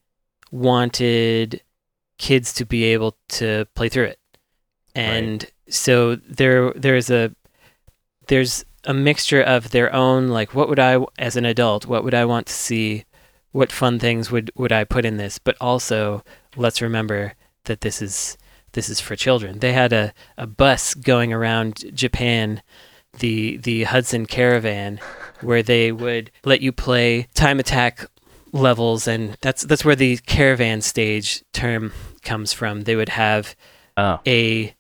wanted kids to be able to play through it. And so there there's a there's a mixture of their own like what would I as an adult what would I want to see what fun things would would I put in this but also let's remember that this is this is for children. They had a, a bus going around Japan the the Hudson Caravan where they would let you play time attack levels and that's that's where the caravan stage term comes from. They would have Oh, a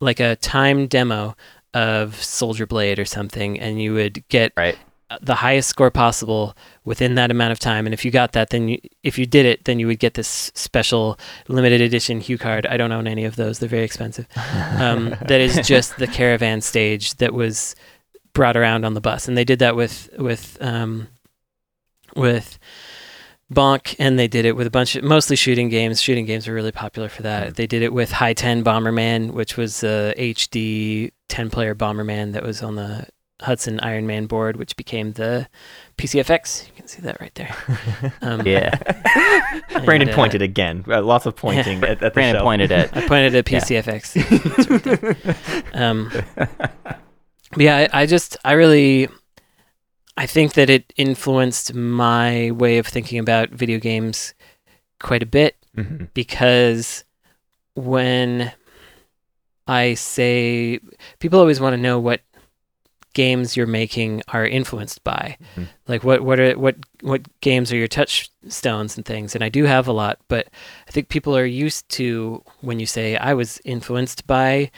like a time demo of Soldier Blade or something and you would get right. the highest score possible within that amount of time. And if you got that then you, if you did it then you would get this special limited edition HuCard. I don't own any of those. They're very expensive. Um, that is just the caravan stage that was brought around on the bus. And they did that with with um, with bonk and they did it with a bunch of mostly shooting games. Shooting games were really popular for that. They did it with Hi-Ten Bomberman which was a hd 10 player bomberman that was on the hudson iron man board which became the pcfx you can see that right there um, Yeah. and, Brandon uh, pointed again. Uh, lots of pointing at, at the Brandon shelf. pointed at. I pointed at PCFX. Right um, but yeah, I, I just, I really, I think that it influenced my way of thinking about video games quite a bit Mhm. because when I say people always want to know what games you're making are influenced by. Mhm. Like what what are what what games are your touchstones and things? And I do have a lot, but I think people are used to when you say I was influenced by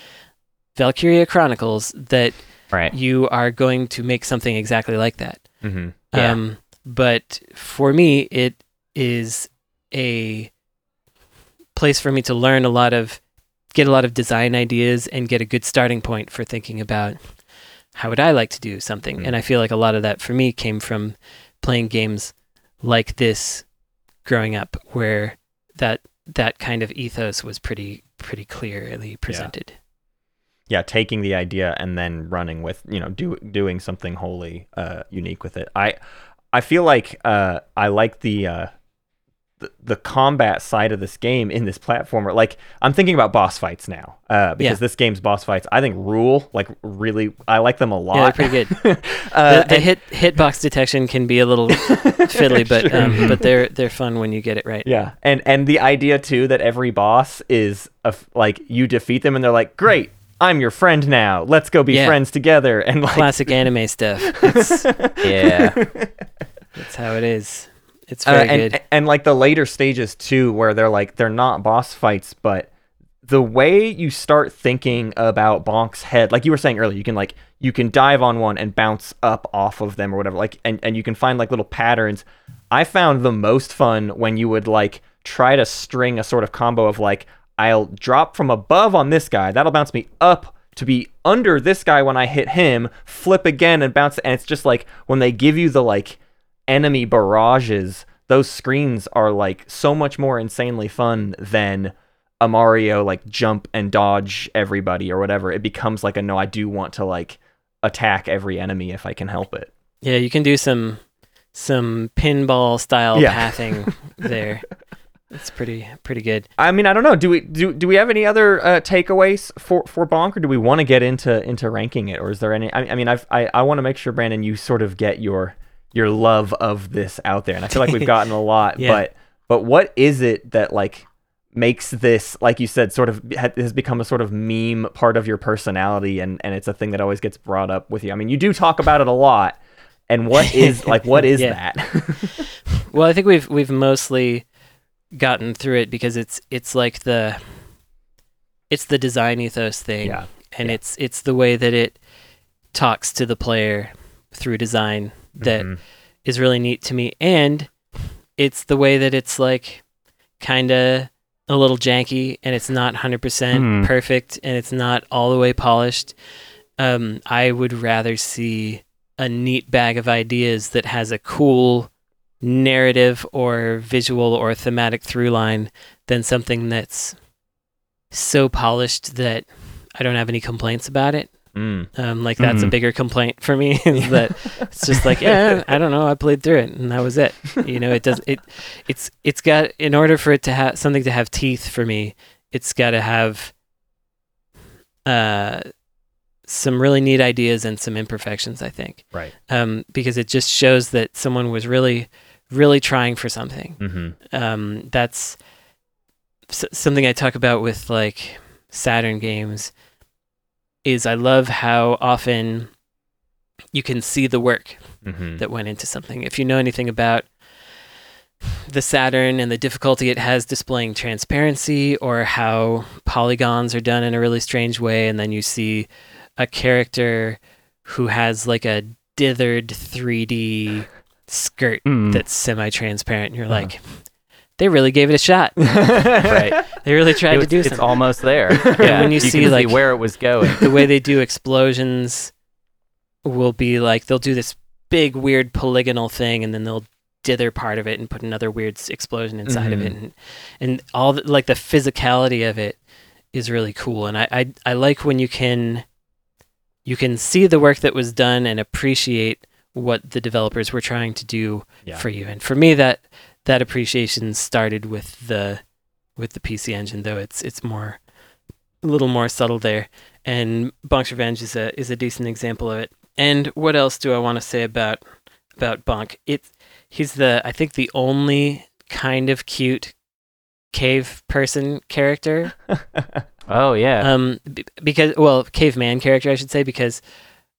Valkyria Chronicles that Right. you are going to make something exactly like that. Mhm. Yeah. Um, but for me, it is a place for me to learn a lot of, get a lot of design ideas and get a good starting point for thinking about how would I like to do something. Mm. And I feel like a lot of that for me came from playing games like this growing up, where that that kind of ethos was pretty pretty clearly presented. yeah, taking the idea and then running with you know do doing something wholly uh, unique with it. I I feel like uh, I like the, uh, the the combat side of this game in this platformer. Like I'm thinking about boss fights now uh, because Yeah. this game's boss fights I think rule like really I like them a lot. Yeah, they're pretty good. uh, the the and- hit hitbox detection can be a little fiddly, but Sure. um, but they're they're fun when you get it right. Yeah, and and the idea too that every boss is a f like you defeat them and they're like, great, I'm your friend now. Let's go be Yeah. friends together. And like, Classic anime stuff. Yeah. that's how it is. It's uh, very and, good. and like the later stages too, where they're like they're not boss fights, but the way you start thinking about Bonk's head, like you were saying earlier, you can like you can dive on one and bounce up off of them or whatever, like and, and you can find like little patterns. I found the most fun when you would like try to string a sort of combo of like I'll drop from above on this guy, that'll bounce me up to be under this guy when I hit him, flip again and bounce and it's just like when they give you the like enemy barrages, those screens are like so much more insanely fun than a Mario like jump and dodge everybody or whatever. It becomes like a no, I do want to like attack every enemy if I can help it. Yeah, you can do some some pinball style Yeah. pathing there. It's pretty pretty good. I mean, I don't know. Do we do do we have any other uh, takeaways for for Bonk, or do we want to get into into ranking it, or is there any? I, I mean, I've, I I want to make sure Brandon, you sort of get your your love of this out there, and I feel like we've gotten a lot. Yeah. But but what is it that like makes this, like you said, sort of has become a sort of meme part of your personality, and and it's a thing that always gets brought up with you. I mean, you do talk about it a lot. And what is like what is that? Well, I think we've we've mostly gotten through it because it's it's like the it's the design ethos thing. yeah. and it's it's the way that it talks to the player through design that is Mhm. really neat to me and it's the way that it's like kind of a little janky and it's not 100% Hmm. perfect and it's not all the way polished um, i would rather see a neat bag of ideas that has a cool narrative or visual or thematic through line than something that's so polished that I don't have any complaints about it. Mm. Um, like that's a Mhm. bigger complaint for me is that it's just like yeah, I don't know, I played through it and that was it. You know, it does it. It's it's got in order for it to have something to have teeth for me, it's got to have uh some really neat ideas and some imperfections. I think Right. um, because it just shows that someone was really really trying for something Mm-hmm. um, that's s- something I talk about with like Saturn games is I love how often you can see the work Mm-hmm. that went into something. If you know anything about the Saturn and the difficulty it has displaying transparency or how polygons are done in a really strange way and then you see a character who has like a dithered 3D skirt Mm. that's semi-transparent and you're Uh-huh. like they really gave it a shot right. they really tried It to do it's something It's almost there. Yeah, Yeah, when you you see, can like- see where it was going. the way they do explosions will be like they'll do this big weird polygonal thing and then they'll dither part of it and put another weird explosion inside of it Mm-hmm. and and all the, like the physicality of it is really cool and I, I I like when you can you can see the work that was done and appreciate what the developers were trying to do Yeah. for you and for me that that appreciation started with the with the PC engine though it's it's more a little more subtle there and Bonk's Revenge is a is a decent example of it. And what else do I want to say about about Bonk? It he's the I think the only kind of cute cave person character. Oh yeah. Um, b- because well, caveman character I should say because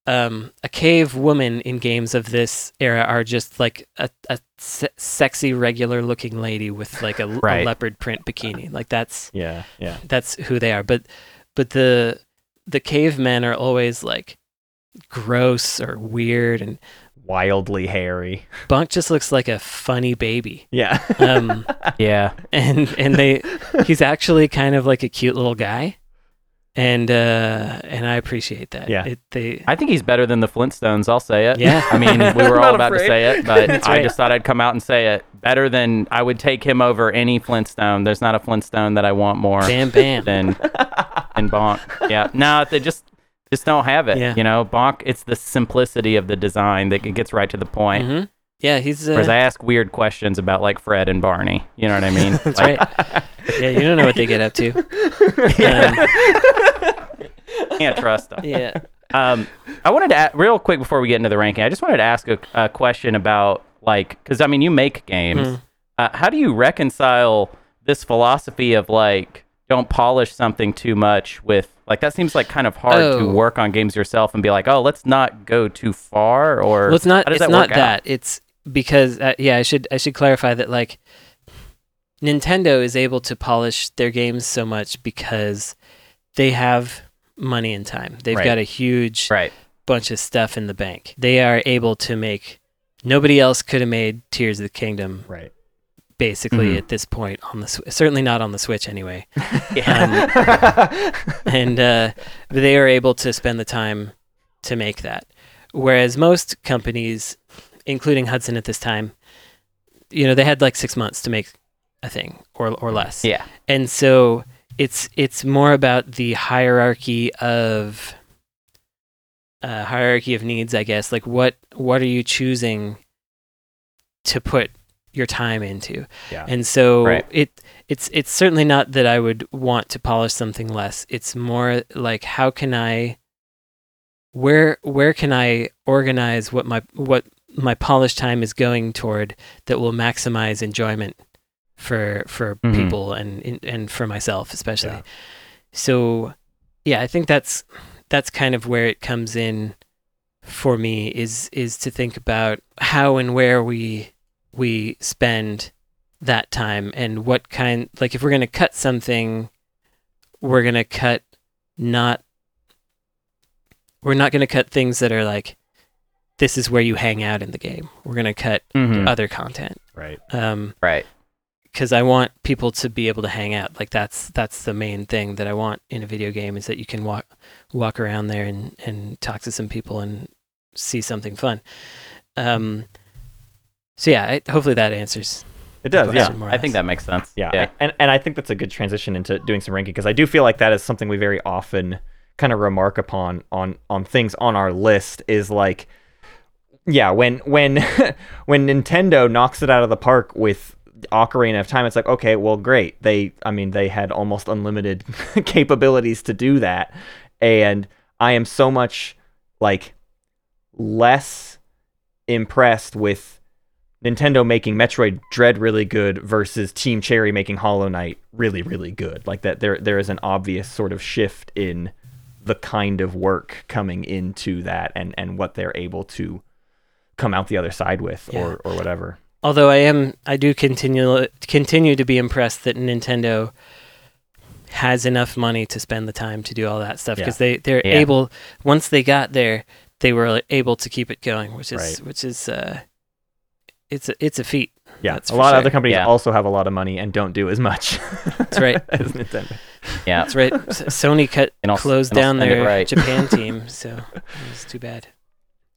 um, a cave woman in games of this era are just like a, a se- sexy regular looking lady with like a, Right. leopard print bikini. Like that's Yeah. Yeah. that's who they are. But but the the cavemen are always like gross or weird, and Wildly hairy. Bonk just looks like a funny baby. Yeah. Um, yeah. and and they he's actually kind of like a cute little guy, and uh, and I appreciate that. Yeah. it, they I think he's better than the Flintstones. I'll say it. Yeah. I mean, we were all not about to say it, but That's I just thought I'd come out and say it. Better than I would take him over any Flintstone. There's not a Flintstone that I want more bam bam. than than Bonk. Yeah. No, they just just don't have it. Yeah. You know, Bonk. It's the simplicity of the design that gets right to the point. hmm Yeah, he's uh, Whereas I ask weird questions about like Fred and Barney. You know what I mean? that's Like, right. Yeah, you don't know what they get up to. Um, Can't trust them. yeah. Um, I wanted to a- real quick before we get into the ranking. I just wanted to ask a, a question about like because I mean you make games. Mm. Uh, how do you reconcile this philosophy of like don't polish something too much with like that seems like kind of hard to Oh. work on games yourself and be like oh let's not go too far or well it's not how does it's that not work out? that it's because uh, yeah i should i should clarify that like nintendo is able to polish their games so much because they have money and time they've Right. got a huge right bunch of stuff in the bank they are able to make nobody else could have made tears of the kingdom right. basically Mhm. at this point on the certainly not on the switch anyway yeah and uh, they are able to spend the time to make that. Whereas most companies, including Hudson at this time, you know, they had like six months to make a thing or or less. yeah And so it's it's more about the hierarchy of uh, hierarchy of needs, I guess. Like what what are you choosing to put your time into? Yeah. And so Right. it it's it's certainly not that I would want to polish something less. It's more like how can I where where can I organize what my what my polished time is going toward that will maximize enjoyment for for Mhm. people and and for myself especially. Yeah. So yeah, I think that's that's kind of where it comes in for me is is to think about how and where we we spend that time and what kind like if we're going to cut something we're going to cut not we're not going to cut things that are like this is where you hang out in the game we're going to cut Mhm. other content Right. um right because I want people to be able to hang out. Like that's that's the main thing that I want in a video game is that you can walk walk around there and and talk to some people and see something fun. Um. So yeah, I, hopefully that answers. It does. Yeah. more or I think that makes sense Yeah, yeah and and I think that's a good transition into doing some ranking because I do feel like that is something we very often kind of remark upon on on things on our list is like yeah, when when when Nintendo knocks it out of the park with Ocarina of Time, it's like okay, well, great. They, I mean, they had almost unlimited capabilities to do that, and I am so much like less impressed with Nintendo making Metroid Dread really good versus Team Cherry making Hollow Knight really really good. Like that, there there is an obvious sort of shift in the kind of work coming into that and and what they're able to come out the other side with Yeah. or or whatever. Although I am, I do continue continue to be impressed that Nintendo has enough money to spend the time to do all that stuff Yeah. because they they're Yeah. able. Once they got there, they were able to keep it going, which is Right. which is uh, it's a it's a feat. Yeah, That's a lot sure. of other companies Yeah. also have a lot of money and don't do as much. That's right. as Nintendo. Yeah. That's right. S- Sony cut And I'll- closed and down spend their right. Japan team, so it's too bad.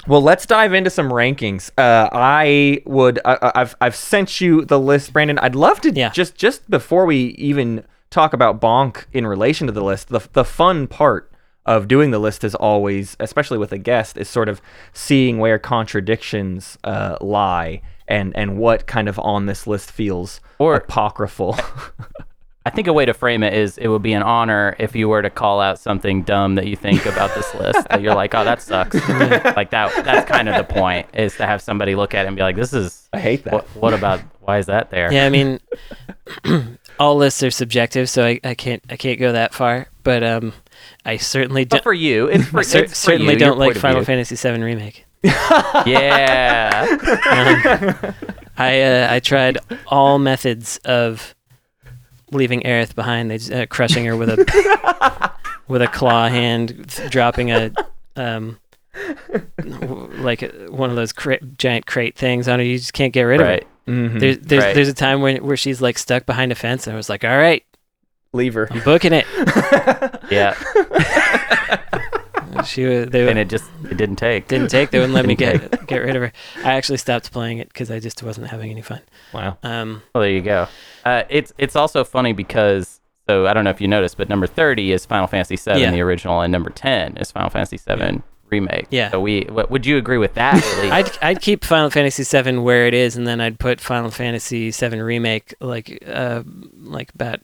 Well, let's dive into some rankings. Uh, I would. I, I've I've sent you the list, Brandon. I'd love to Yeah. just just before we even talk about Bonk in relation to the list. The the fun part of doing the list is always, especially with a guest, is sort of seeing where contradictions uh, lie and and what kind of on this list feels Or- apocryphal. I think a way to frame it is it would be an honor if you were to call out something dumb that you think about this list that you're like, oh, that sucks. like that. That's kind of the point is to have somebody look at it and be like, this is. I hate that. What, what about? Why is that there? Yeah, I mean, all lists are subjective, so I, I can't I can't go that far. But um, I certainly But don't. for you, it's for, cer- it's for certainly you, don't like Final view. Fantasy VII remake. Yeah. Um, I uh, I tried all methods of leaving Aerith behind. They just, uh, crushing her with a with a claw hand, dropping a um like a, one of those cra- giant crate things on her. You just can't get rid of right. it. Mhm. There's there's, Right. there's a time when where she's like stuck behind a fence, and I was like, all right, Leave her. I'm booking it. Yeah. She wa- they And it just it didn't take. didn't take. They wouldn't let me get get rid of her. I actually stopped playing it because I just wasn't having any fun. Wow. Um, Well, there you go. Uh, it's it's also funny because so I don't know if you noticed, but number thirty is Final Fantasy VII, Yeah. the original, and number ten is Final Fantasy VII remake. Yeah. So we what, would you agree with that? at least? I'd I'd keep Final Fantasy VII where it is, and then I'd put Final Fantasy VII remake like uh like about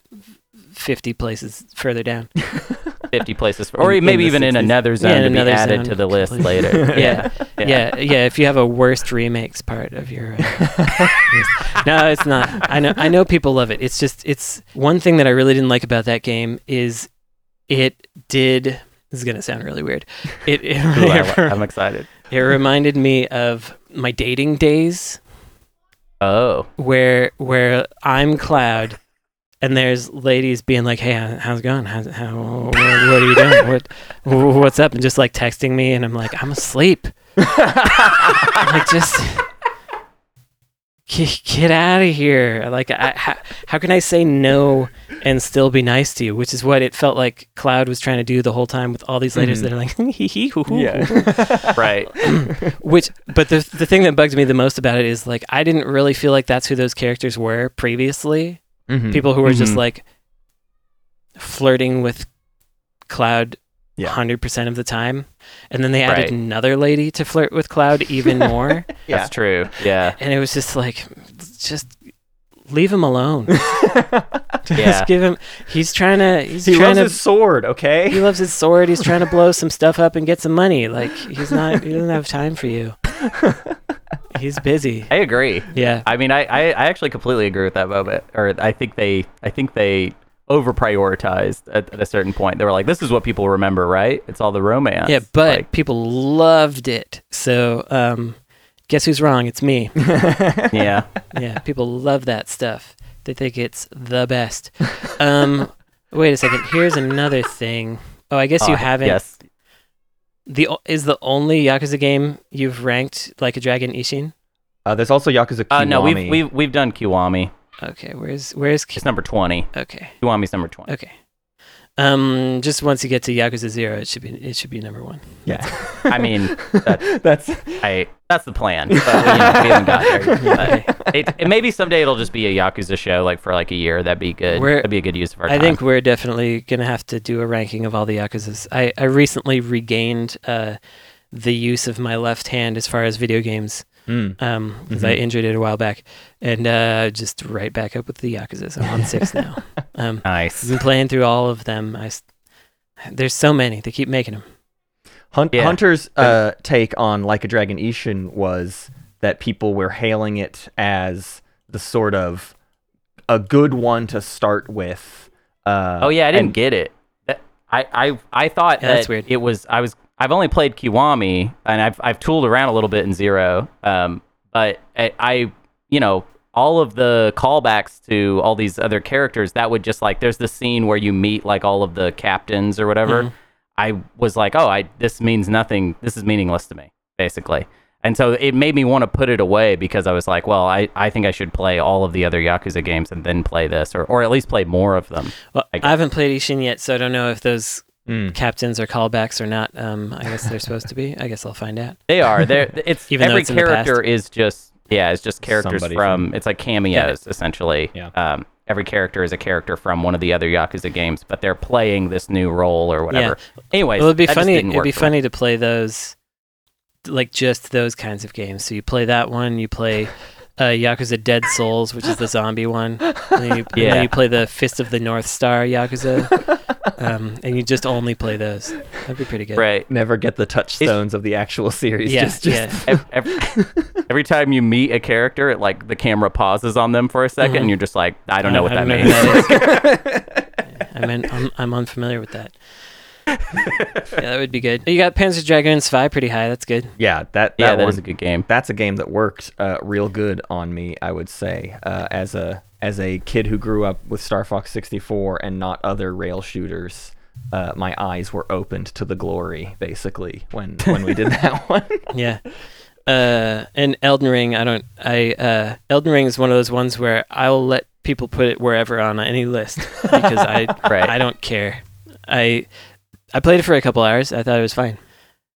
fifty places further down. fifty places, for, or In- in maybe the even in 60s. another zone Yeah, to be another added zone to the list completely. later. Yeah. yeah, yeah. If you have a worst remakes part of your, uh, list. no, it's not. I know, I know people love it. It's just, it's one thing that I really didn't like about that game is it did. This is gonna sound really weird. It it, Ooh, I, I'm excited. it reminded me of my dating days Oh, where where I'm Cloud. And there's ladies being like, "Hey, how's it going? How's, how, what, what are you doing? What, what's up?" And just like texting me, and I'm like, "I'm asleep." like just get, get out of here like I, how, how can i say no and still be nice to you which is what it felt like cloud was trying to do the whole time with all these ladies Mhm. that are like hee hee hoo hoo Yeah. right. which but the, the thing that bugs me the most about it is like i didn't really feel like that's who those characters were previously Mhm. people who were just Mhm. like flirting with cloud Yeah. 100% of the time and then they added Right. another lady to flirt with cloud even more Yeah. That's true. Yeah. and it was just like just leave him alone Yeah. just give him he's trying to he's He trying loves to his sword, okay? he loves his sword he's trying to blow some stuff up and get some money like he's not he doesn't have time for you he's busy I agree. yeah I mean, I, I, I actually completely agree with that moment. Or I think they I think they over prioritized at, at a certain point. They were like, this is what people remember, right? It's all the romance. yeah but Like, people loved it so um guess who's wrong it's me yeah. yeah people love that stuff they think it's the best um wait a second here's another thing oh i guess you Oh, haven't Yes. The is the only yakuza game you've ranked like a dragon ishin Uh, there's also Yakuza Kiwami. Uh, no, we've, we've we've done Kiwami. okay where's where's Ki- It's number twenty. okay Kiwami's number twenty. okay Um, just once you get to Yakuza Zero, it should be it should be number one. Yeah. I mean, that, That's I that's the plan. But we, you know, we haven't got there. But it, it, maybe someday it'll just be a Yakuza show, like for like a year. That'd be good. We're- That'd be a good use of our time. I time. think we're definitely gonna have to do a ranking of all the Yakuzas. I I recently regained uh the use of my left hand as far as video games. Mm. Um, because I injured it a while back, and uh, just right back up with the Yakuzas. I'm on six now. Um, I've nice. been playing through all of them. I s- there's so many. They keep making them. Hunt- Yeah. Hunter's uh, take on Like a Dragon Ishin was that people were hailing it as the sort of a good one to start with. Uh, Oh yeah, I didn't and- get it. I I I thought Yeah, that that's weird. it was. I was. I've only played Kiwami, and I've I've tooled around a little bit in Zero. Um, but I, I you know all of the callbacks to all these other characters that would just like there's the scene where you meet like all of the captains or whatever. Mm-hmm. I was like, oh, I this means nothing. This is meaningless to me, basically. And so it made me want to put it away because I was like, well, I, I think I should play all of the other Yakuza games and then play this, or, or at least play more of them. Well, I I, haven't played Ishin yet, so I don't know if those Mm. captains or callbacks or not. Um, I guess they're supposed to be. I guess I'll find out. They are. They're it's Even every it's character is just yeah, it's just characters Somebody from, it's like cameos essentially. Yeah. Um, every character is a character from one of the other Yakuza games, but they're playing this new role or whatever. Anyways, Well, it'd be funny. It'd be for me. funny to play those, like just those kinds of games. So you play that one. You play uh, Yakuza Dead Souls, which is the zombie one. And then you, and Yeah. then you play the Fist of the North Star Yakuza, um, and you just only play those. That'd be pretty good. Right. Never get the touchstones of the actual series. Yeah. just, just yeah. Every, every time you meet a character, it, like the camera pauses on them for a 2nd and you're just like, I don't know what I that means. know who that is. I mean, I'm, I'm unfamiliar with that. yeah, that would be good. You got Panzer Dragoons 5 pretty high. That's good. yeah, that that yeah, that one, is a good game. that's a game that worked uh, real good on me. I would say uh, as a as a kid who grew up with Star Fox 64 and not other rail shooters. Uh, my eyes were opened to the glory, basically, when when we did that one. Yeah. Uh, and Elden Ring, I don't, I, uh, Elden Ring is one of those ones where I'll let people put it wherever on any list because I, Right. I don't care. I, I played it for a couple hours. I thought it was fine.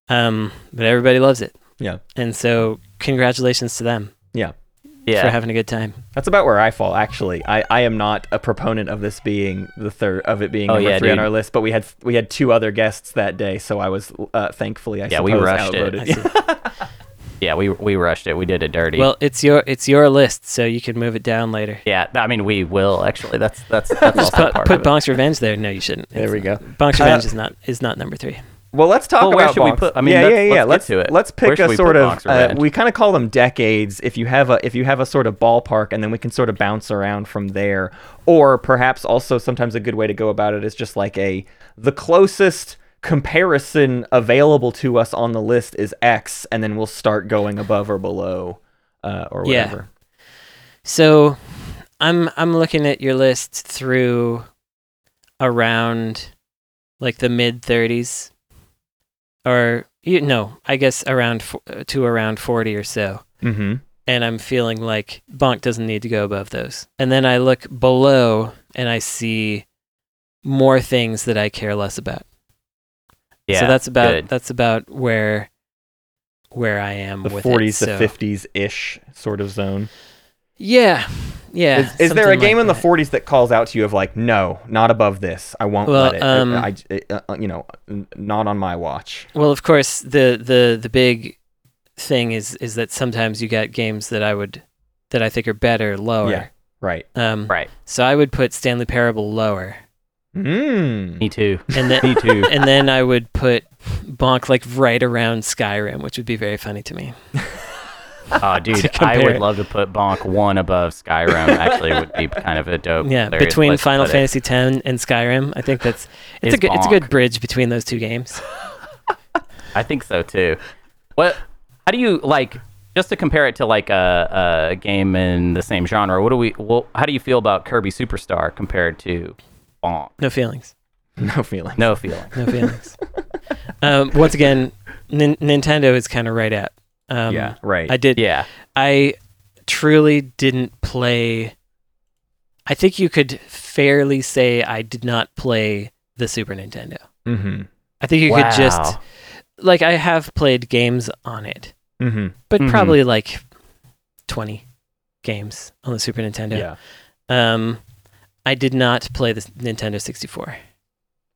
Um, but everybody loves it. yeah, And so congratulations to them yeah. Yeah. For having a good time. That's about where I fall. Actually, I, I am not a proponent of this being the third of it being Oh, number yeah, three on our list. But we had we had two other guests that day, so I was uh, thankfully I Yeah, we suppose rushed it. outvoted. I see. yeah, we, we rushed it. We did it dirty. well, it's your, it's your list, so you can move it down later. yeah, I mean, we will actually. That's that's that's Just also put, part put of it. Bonk's Revenge there. No, you shouldn't. There It's- we go. Bonk's Uh, Revenge is not, is not number three. Well, let's talk Well, about where should we put- I mean, yeah, let's- yeah, yeah. let's Let's get to it. let's pick a sort of. Uh, we kind of call them decades. If you have a if you have a sort of ballpark, and then we can sort of bounce around from there. Or perhaps also sometimes a good way to go about it is just like a the closest comparison available to us on the list is X, and then we'll start going above or below, uh, or Yeah. whatever. So, I'm I'm looking at your list through around like the mid 30s or you no, I guess around to around 40 or so. Mm-hmm. And I'm feeling like Bonk doesn't need to go above those. And then I look below and I see more things that I care less about. Yeah, so that's about good. that's about where where I am with The with 40s it. to so- 50s ish sort of zone. Yeah. Yeah. Is, is there a game like in the 40s that calls out to you of like, no, not above this. I won't Well, let it. um, I, I- uh, uh, you know, not on my watch. Well, of course, the the the big thing is is that sometimes you get games that I would that I think are better lower. Yeah. Right. Um, right. So I would put Stanley Parable lower, Mm. Me too. and then Me too. and then I would put Bonk like right around Skyrim, which would be very funny to me. Oh, dude, I would love to put Bonk one above Skyrim. Actually, would be kind of a dope. Yeah, between Final. Fantasy X and Skyrim, I think that's it's Is a good it's a good bridge between those two games. I think so too. What? How do you like? Just to compare it to like a, a game in the same genre, what do we? Well, how do you feel about Kirby Superstar compared to Bonk? No feelings. No feeling. No feeling. No feelings. um, once again, Nin- Nintendo is kind of right at. Um, yeah. Right. I did. Yeah. I truly didn't play. I think you could fairly say I did not play the Super Nintendo. Mm-hmm. I think you could just like I have played games on it, Mm-hmm. but Mhm. probably like 20 games on the Super Nintendo. Yeah. Um, I did not play the Nintendo 64.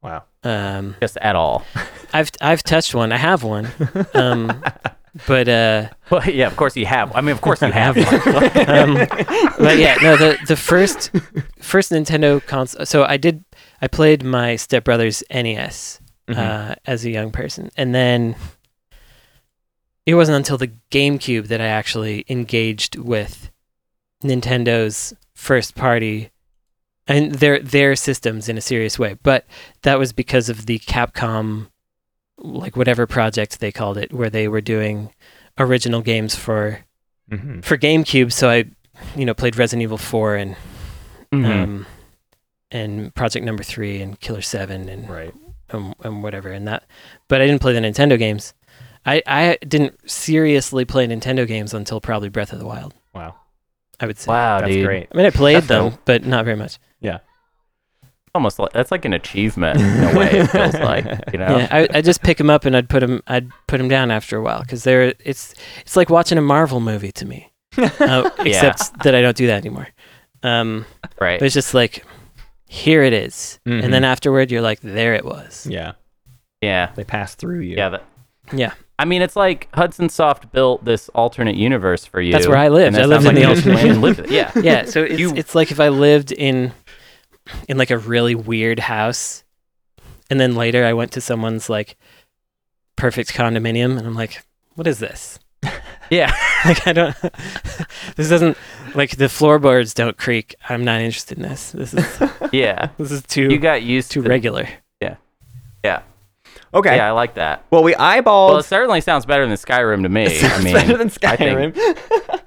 Wow. Um, just at all. I've I've touched one. I have one. Um, but uh, Well, yeah, of course you have. I mean, of course you have. um, but yeah, no, the the first first Nintendo console. So I did. I played my stepbrother's NES Mhm. uh, as a young person, and then it wasn't until the GameCube that I actually engaged with Nintendo's first party and their their systems in a serious way. But that was because of the Capcom, like whatever project they called it, where they were doing original games for Mhm. for GameCube. So I, you know, played Resident Evil Four and Mhm. um, and Project Number Three and Killer Seven and Right. and, and whatever and that but i didn't play the nintendo games I, I didn't seriously play nintendo games until probably breath of the wild Wow. i would say wow, That's dude. great. i mean i played That's them dope. but not very much Almost like that's like an achievement in a way. It feels like you know. yeah I, I just pick them up and i'd put them i'd put them down after a while because they're it's it's like watching a marvel movie to me uh, except that i don't do that anymore um Right. but it's just like here it is. Mhm. and then afterward you're like there it was Yeah. Yeah. They pass through you. Yeah. That, yeah I mean, it's like Hudson Soft built this alternate universe for you. That's where I lived. I lived sounds in like the alternate went and lived. Yeah. yeah so it's, You- it's like if i lived in in like a really weird house and then later i went to someone's like perfect condominium and i'm like what is this Yeah. like i don't this doesn't like the floorboards don't creak i'm not interested in this this is Yeah. this is too You got used too to regular Yeah. Yeah. Okay. Yeah, I like that. Well, we eyeballed. Well, it certainly sounds better than Skyrim to me. I mean, better than I think- Skyrim.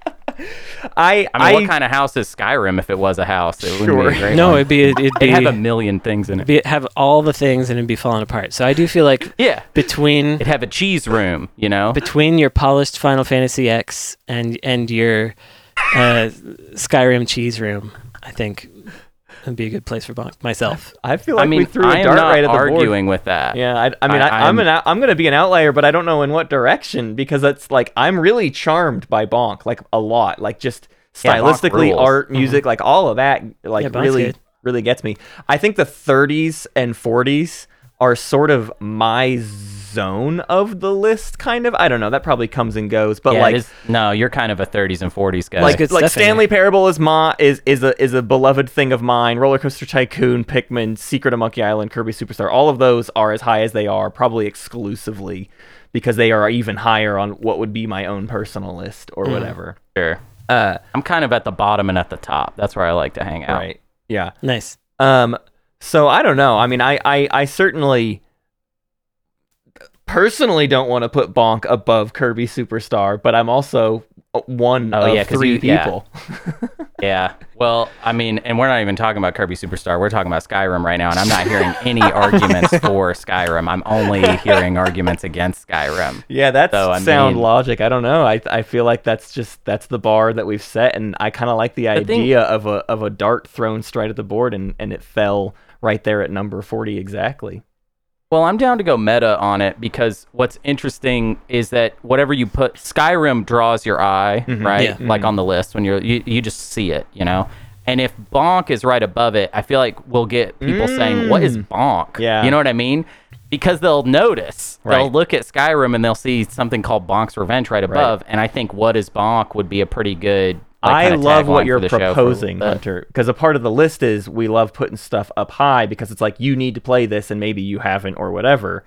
I, I mean, what kind of house is Skyrim if it was a house? It wouldn't Sure. be a great no one. it'd be it'd It'd be, have a million things in it'd it. be have all the things and it'd be falling apart so i do feel like Yeah. between It'd have a cheese room, you know? between your polished Final Fantasy X and and your uh, Skyrim cheese room, I think would be a good place for bonk myself. I feel like I mean, we threw a I am dart not right at the board. arguing with that. Yeah, I, I mean, I- I, I, am I'm- an I'm gonna be an outlier, but I don't know in what direction because that's like I'm really charmed by Bonk, like a lot, like just Yeah, stylistically, rules. art, mm-hmm. music, like all of that, like Yeah, really, good. really gets me. I think the 30s and 40s are sort of my zone of the list, kind of. I don't know. That probably comes and goes, but Yeah, like. is- no, you're kind of a 30s and 40s guy. like good like Stanley Parable is my is is a is a beloved thing of mine. Roller Coaster Tycoon, Pikmin, Secret of Monkey Island, Kirby Superstar. All of those are as high as they are, probably exclusively because they are even higher on what would be my own personal list or whatever. sure. Uh, I'm kind of at the bottom and at the top. That's where I like to hang out. right. Yeah. Nice. Um. So I don't know. I mean, I I I certainly personally don't want to put Bonk above Kirby Superstar, but I'm also uh, one Oh, of yeah, three you- people. Yeah. Well, I mean, and we're not even talking about Kirby Superstar. We're talking about Skyrim right now, and I'm not hearing any arguments for Skyrim. I'm only hearing arguments against Skyrim. Yeah, that's So, I sound mean- logic. I don't know. I I feel like that's just that's the bar that we've set, and I kind of like the thing- idea of a of a dart thrown straight at the board, and and it fell right there at number forty exactly. Well, I'm down to go meta on it because what's interesting is that whatever you put, Skyrim draws your eye, mm-hmm. right? Yeah. Like on the mm-hmm. list when you're you, you just see it, you know. And if Bonk is right above it, I feel like we'll get people saying, "What is mm. Bonk?" Yeah. you know what I mean? Because they'll notice, they'll look at Skyrim and they'll see something called Bonk's Revenge right above, and I think "What is Bonk" would be a pretty good. I love what you're show for proposing. Hunter, because a part of the list is we love putting stuff up high because it's like you need to play this, and maybe you haven't or whatever.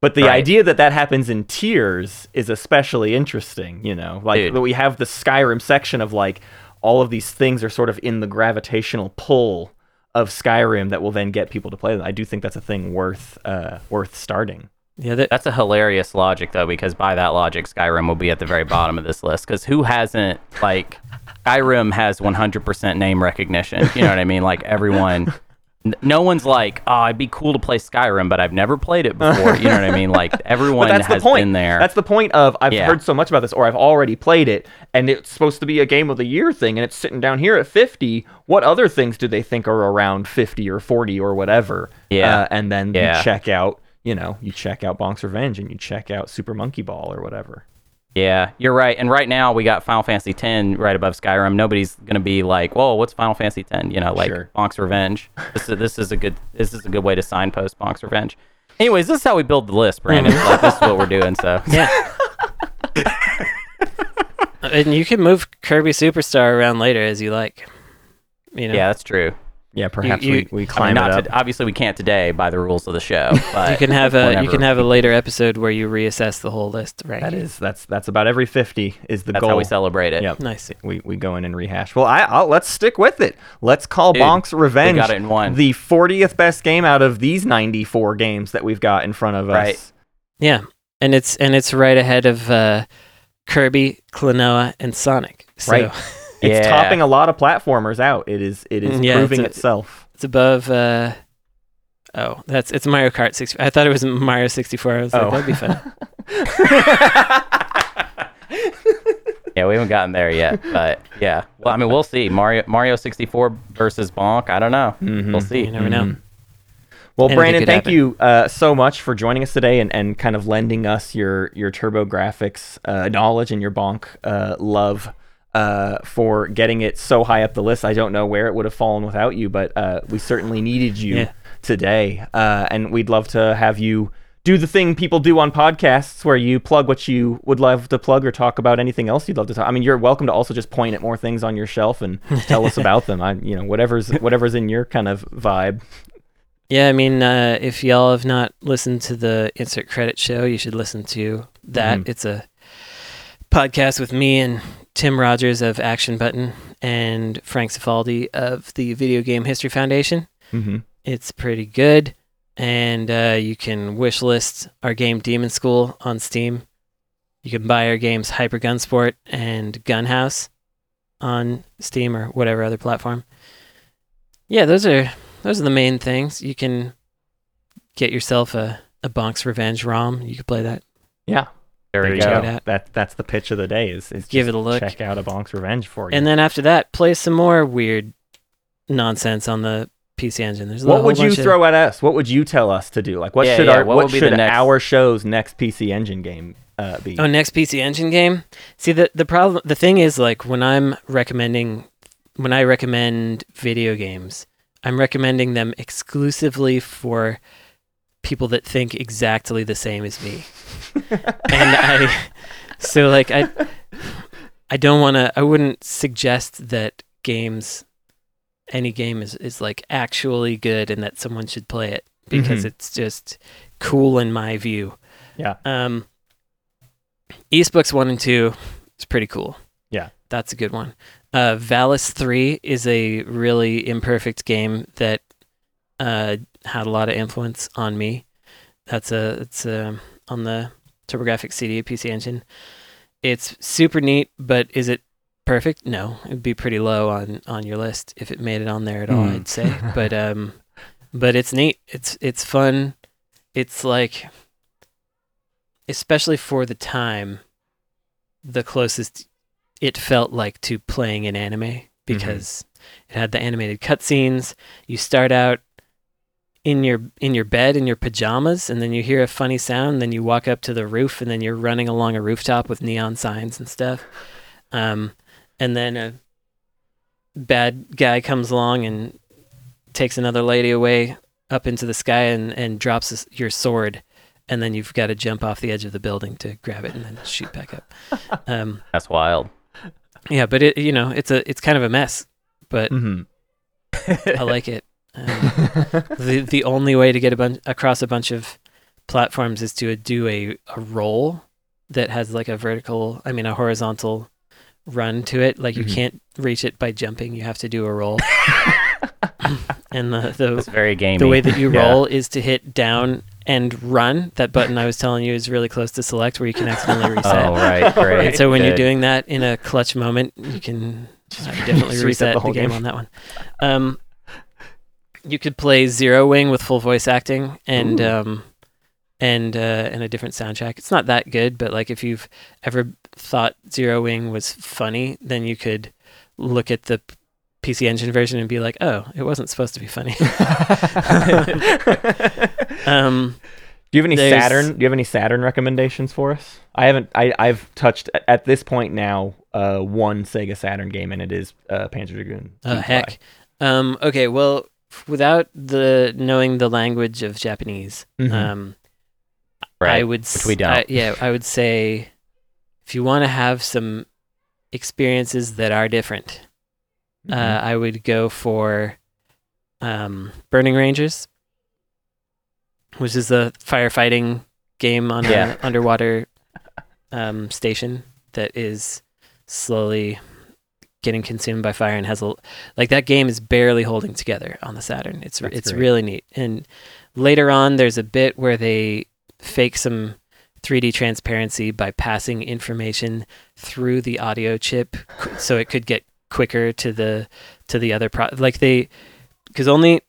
But the Right. idea that that happens in tiers is especially interesting. You know, like Dude. we have the Skyrim section of like all of these things are sort of in the gravitational pull of Skyrim that will then get people to play them. I do think that's a thing worth uh, worth starting. Yeah, that, That's a hilarious logic, though, because by that logic, Skyrim will be at the very bottom of this list. Because who hasn't, like, Skyrim has 100% name recognition. You know what I mean? Like, everyone No one's like, oh, it'd be cool to play Skyrim, but I've never played it before. You know what I mean? Like everyone that's has the point. been there. That's the point of I've Yeah. heard so much about this, or I've already played it, and it's supposed to be a game of the year thing, and it's sitting down here at 50. What other things do they think are around 50 or 40 or whatever? Yeah. Uh, and then Yeah. you check out, you know, you check out Bonk's Revenge and you check out Super Monkey Ball or whatever. Yeah, you're right. And right now we got Final Fantasy X right above Skyrim. Nobody's gonna be like, "Whoa, what's Final Fantasy X?" You know, like Sure. Bonk's Revenge. This is this is a good this is a good way to signpost Bonk's Revenge. Anyways, this is how we build the list, Brandon. Mm-hmm. like, this is what we're doing. So Yeah. and you can move Kirby Superstar around later as you like. You know, yeah, that's true. Yeah, perhaps you- we, we I mean, climb not it up. to, obviously we can't today by the rules of the show. But you can have a you can have a later episode where you reassess the whole list. Right. that is that's that's about every 50 is the That's goal. how we celebrate it. Yep. nice. we, we go in and rehash. Well, I I'll, let's stick with it. Let's call Dude, Bonk's Revenge got it in one. the 40th best game out of these 94 games that we've got in front of us. Right. Yeah, and it's and it's right ahead of uh, Kirby, Klonoa, and Sonic. So Right. It's Yeah. topping a lot of platformers out. It is it is Yeah, proving it's a- itself. it's above. Uh, oh, that's it's Mario Kart 60. I thought it was Mario 64. I was like, Oh. that'd be fun. Yeah, we haven't gotten there yet, but yeah. Well, I mean, we'll see. Mario Mario 64 versus Bonk. I don't know. Mhm. We'll see. You never know. Mhm. Well, Anything Brandon, thank happen. you uh, so much for joining us today and, and kind of lending us your your TurboGrafx uh, knowledge and your Bonk uh, love uh, for getting it so high up the list. I don't know where it would have fallen without you, but uh, we certainly needed you Yeah. today, uh, and we'd love to have you do the thing people do on podcasts where you plug what you would love to plug or talk about anything else you'd love to talk. I mean, you're welcome to also just point at more things on your shelf and tell us about them. I, you know, whatever's whatever's in your kind of vibe. Yeah, I mean, uh, if y'all have not listened to the Insert Credit Show, you should listen to that. Mhm. It's a podcast with me and Tim Rogers of Action Button and Frank Cifaldi of the Video Game History Foundation. Mm-hmm. It's pretty good, and uh, you can wish list our game Demon School on Steam. You can buy our games Hypergunsport and Gunhouse on Steam or whatever other platform. Yeah, those are those are the main things. You can get yourself a a Bonk's Revenge ROM. You could play that. Yeah. There we you go. Check it out. That that's the pitch of the day is, is Give just it a look. Check out a Bonk's Revenge for you. And then after that, play some more weird nonsense on the PC Engine. There's a what would you bunch of- throw at us? What would you tell us to do? Like what Yeah, should yeah, our what what, would be the should next- our show's next PC Engine game uh, be? Oh, next PC Engine game. See the the problem. The thing is, like when I'm recommending, when I recommend video games, I'm recommending them exclusively for people that think exactly the same as me. and I, so like I, I don't want to. I wouldn't suggest that games, any game is is like actually good and that someone should play it because Mhm. it's just cool in my view. Yeah. Um, Ys Books one and two is pretty cool. Yeah. that's a good one. Uh, Valis three is a really imperfect game that uh, had a lot of influence on me. That's a it's um on the TurboGrafx CD PC Engine. It's super neat, but is it perfect? No, it'd be pretty low on on your list if it made it on there at all. Hmm. I'd say, but um, but it's neat. It's it's fun. It's like, especially for the time, the closest it felt like to playing an anime because it had the animated cutscenes. You start out in your in your bed in your pajamas and then you hear a funny sound and then you walk up to the roof and then you're running along a rooftop with neon signs and stuff um, and then a bad guy comes along and takes another lady away up into the sky and, and drops s- your sword and then you've got to jump off the edge of the building to grab it and then shoot back up um, That's wild. yeah but it you know it's a it's kind of a mess but Mhm. i like it um, the the only way to get a bunch across a bunch of platforms is to do a, a roll that has like a vertical I mean a horizontal run to it like you Mhm. can't reach it by jumping you have to do a roll and the It's the, very gamey. the way that you Yeah. roll is to hit down and run that button I was telling you is really close to select where you can accidentally reset Oh right, great. and so when you're doing that in a clutch moment, you can uh, definitely reset reset the the, game, game. on that one. Um, you could play Zero Wing with full voice acting and um and uh and a different soundtrack. It's not that good, but like if you've ever thought Zero Wing was funny, then you could look at the PC Engine version and be like, "Oh, it wasn't supposed to be funny." um Do you have any There's- Saturn? Do you have any Saturn recommendations for us? I haven't. I, I've touched at- this point now uh, one Sega Saturn game, and it is uh, Panzer Dragoon. Oh heck. Um, okay, well, without the knowing the language of Japanese, Mhm. um, Right. I would. s- we don't. I- yeah, I would say if you want to have some experiences that are different, uh, Mm-hmm. I would go for um, Burning Rangers, which is a firefighting game on Yeah. an underwater um, station that is slowly getting consumed by fire and has a like that game is barely holding together on the Saturn. It's That's it's great. really neat. And later on, there's a bit where they fake some 3D transparency by passing information through the audio chip, so it could get quicker to the to the other pro. Like they, because only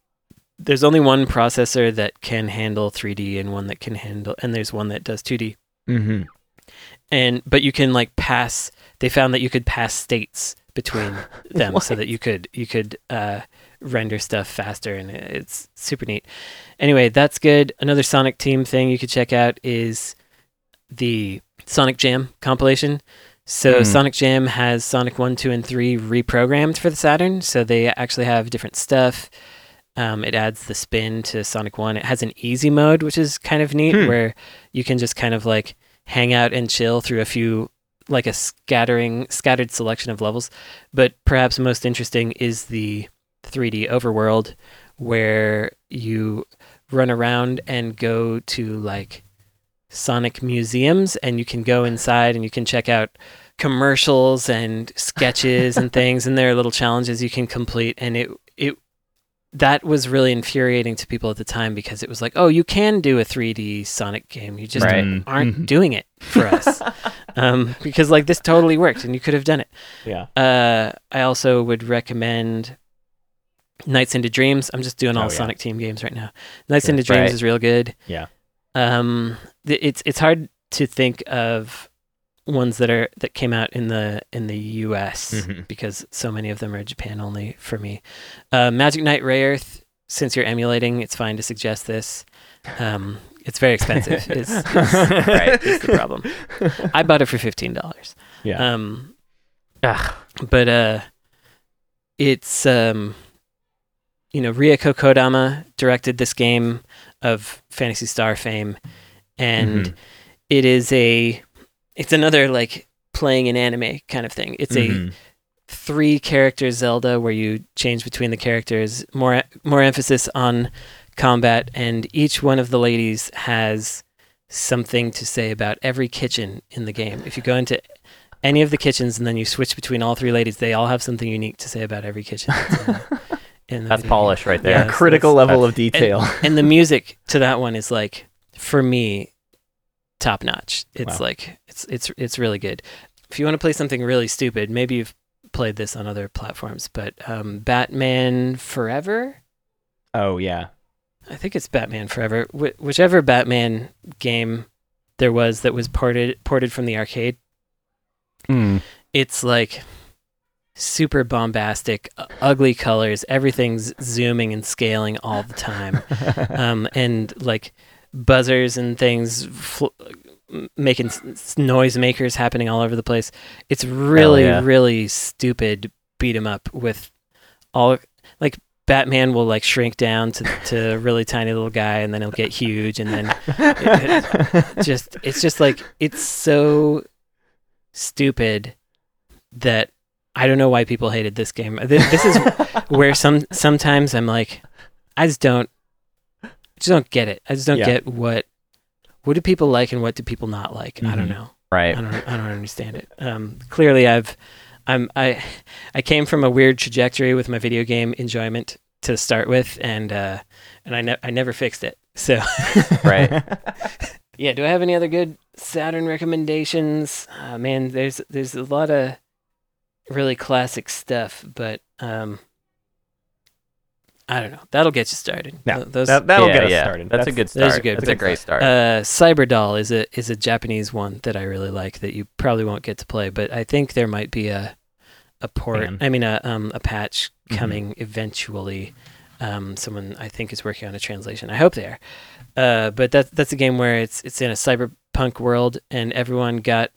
there's only one processor that can handle 3D and one that can handle, and there's one that does 2D Mm-hmm. and but you can like pass they found that you could pass states between them so that you could you could uh, render stuff faster and it's super neat. Anyway that's good. Another sonic team thing you could check out is the sonic jam compilation. So Hmm. sonic jam has sonic 1 2 and 3 reprogrammed for the saturn so they actually have different stuff. Um, it adds the spin to sonic 1 it has an easy mode which is kind of neat Hmm. where you can just kind of like hang out and chill through a few like a scattering scattered selection of levels but perhaps most interesting is the 3d overworld where you run around and go to like sonic museums and you can go inside and you can check out commercials and sketches and things and there are little challenges you can complete and it it that was really infuriating to people at the time because it was like oh you can do a 3d sonic game you just Right. aren't Mhm. doing it for us um, because like this totally worked and you could have done it Yeah. uh, I also would recommend Nights into Dreams. I'm just doing all Oh, yeah. Sonic Team games right now. Nights Sure. into Dreams Right. is real good. Yeah. Um, th- it's it's hard to think of ones that are that came out in the in the U.S. Mhm. because so many of them are Japan only for me. Uh, Magic Knight Rayearth. Since you're emulating, it's fine to suggest this. Um, it's very expensive. is, is, right, is the problem. I bought it for fifteen dollars. Yeah. Um, Ugh. but uh it's um you know Rieko Kodama directed this game of Phantasy Star fame and Mhm. it is a it's another like playing an anime kind of thing. It's a Mhm. three character Zelda where you change between the characters, more more emphasis on combat and each one of the ladies has something to say about every kitchen in the game. If you go into any of the kitchens and then you switch between all three ladies, they all have something unique to say about every kitchen. that's in the- in the That's video polish right there. Yeah, a that's- critical that's- level of detail. And the music to that one is like for me top notch. It's Wow. like it's it's it's really good. If you want to play something really stupid, maybe you've played this on other platforms, but um, Batman Forever, oh yeah. I think it's Batman Forever. Wh- whichever Batman game there was that was ported ported from the arcade, Mm. it's like super bombastic, ugly colors. Everything's zooming and scaling all the time, um, and like buzzers and things fl- making s- noise makers happening all over the place. It's really, yeah. really stupid Beat 'em up with all like. Batman will like shrink down to, to a really tiny little guy and then he'll get huge and then just it's just like it's so stupid that I don't know why people hated this game. This, this is where some sometimes I'm like, I just don't, just don't get it. I just don't Yeah. get what what do people like and what do people not like. I don't Mhm. know. Right. I don't I don't understand it. Um, clearly, I've I'm I I came from a weird trajectory with my video game enjoyment to start with, and uh, and I ne- I never fixed it. So Right. yeah, do I have any other good Saturn recommendations? Uh, man, there's there's a lot of really classic stuff, but um, I don't know. That'll get you started. Yeah, those that, that'll yeah, get us yeah. started. That's, a good start. those are good. That's a great start. Uh, Cyberdoll is a is a Japanese one that I really like that you probably won't get to play, but I think there might be a a port. Fan. I mean a um a patch Mhm. coming eventually. Um, someone I think is working on a translation. I hope they are. Uh, but that's that's a game where it's it's in a cyberpunk world and everyone got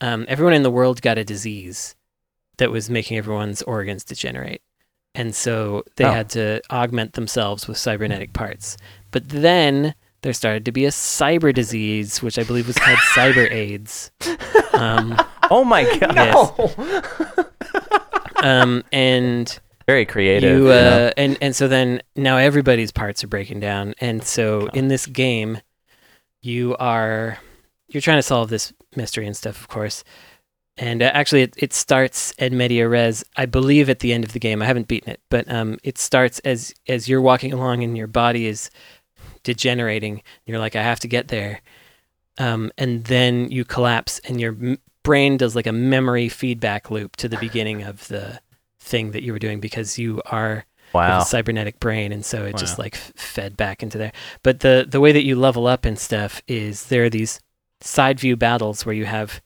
um everyone in the world got a disease that was making everyone's organs degenerate. And so they Oh. had to augment themselves with cybernetic parts. But then there started to be a cyber disease, which I believe was called cyber AIDS. Um, oh my god, Yes. um, and very creative. you, uh, and and so then now everybody's parts are breaking down, and so in this game, you are you're trying to solve this mystery and stuff, of course. And uh, actually, it, it starts at media res, I believe, at the end of the game. I haven't beaten it, but um, it starts as as you're walking along and your body is degenerating. You're like, I have to get there, um, and then you collapse, and your m- brain does like a memory feedback loop to the beginning of the thing that you were doing because you are wow. a cybernetic brain, and so it just like f- fed back into there. But the the way that you level up and stuff is there are these side view battles where you have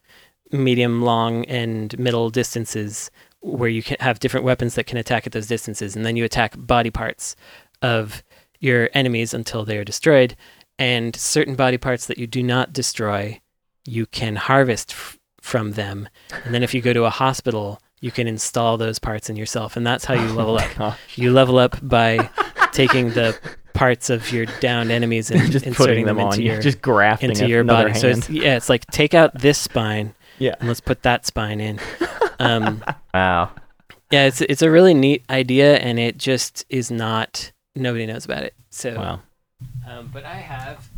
medium, long, and middle distances where you can have different weapons that can attack at those distances, and then you attack body parts of your enemies until they are destroyed. And certain body parts that you do not destroy, you can harvest f- from them. And then if you go to a hospital, you can install those parts in yourself, and that's how you oh level up. Gosh. You level up by taking the parts of your downed enemies and just inserting putting them, into on your just grafting into your body. So it's, yeah, it's like take out this spine yeah. and let's put that spine in. Um, wow. yeah, it's it's a really neat idea, and it just is not. Nobody knows about it. So, Wow. um, but I have.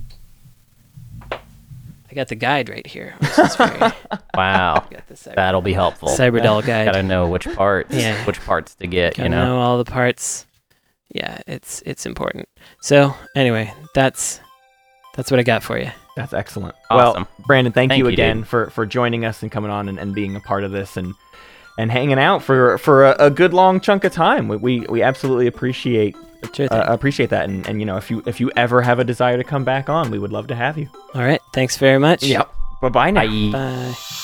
I got the guide right here. Which is very, Wow. got the cyber, That'll be helpful. Cyberdoll guide. Gotta know which parts, Yeah. which parts to get. Gotta you know. all the parts. Yeah, it's it's important. So anyway, that's that's what I got for you. That's excellent. Awesome. Well, Brandon, thank, Thank you you, again dude. for for joining us and coming on and, and being a part of this and and hanging out for for a, a good long chunk of time. We we, we absolutely appreciate Sure uh, appreciate that. And, and you know, if you if you ever have a desire to come back on, we would love to have you. All right. Thanks very much. Yep. Bye bye now. Bye. Bye.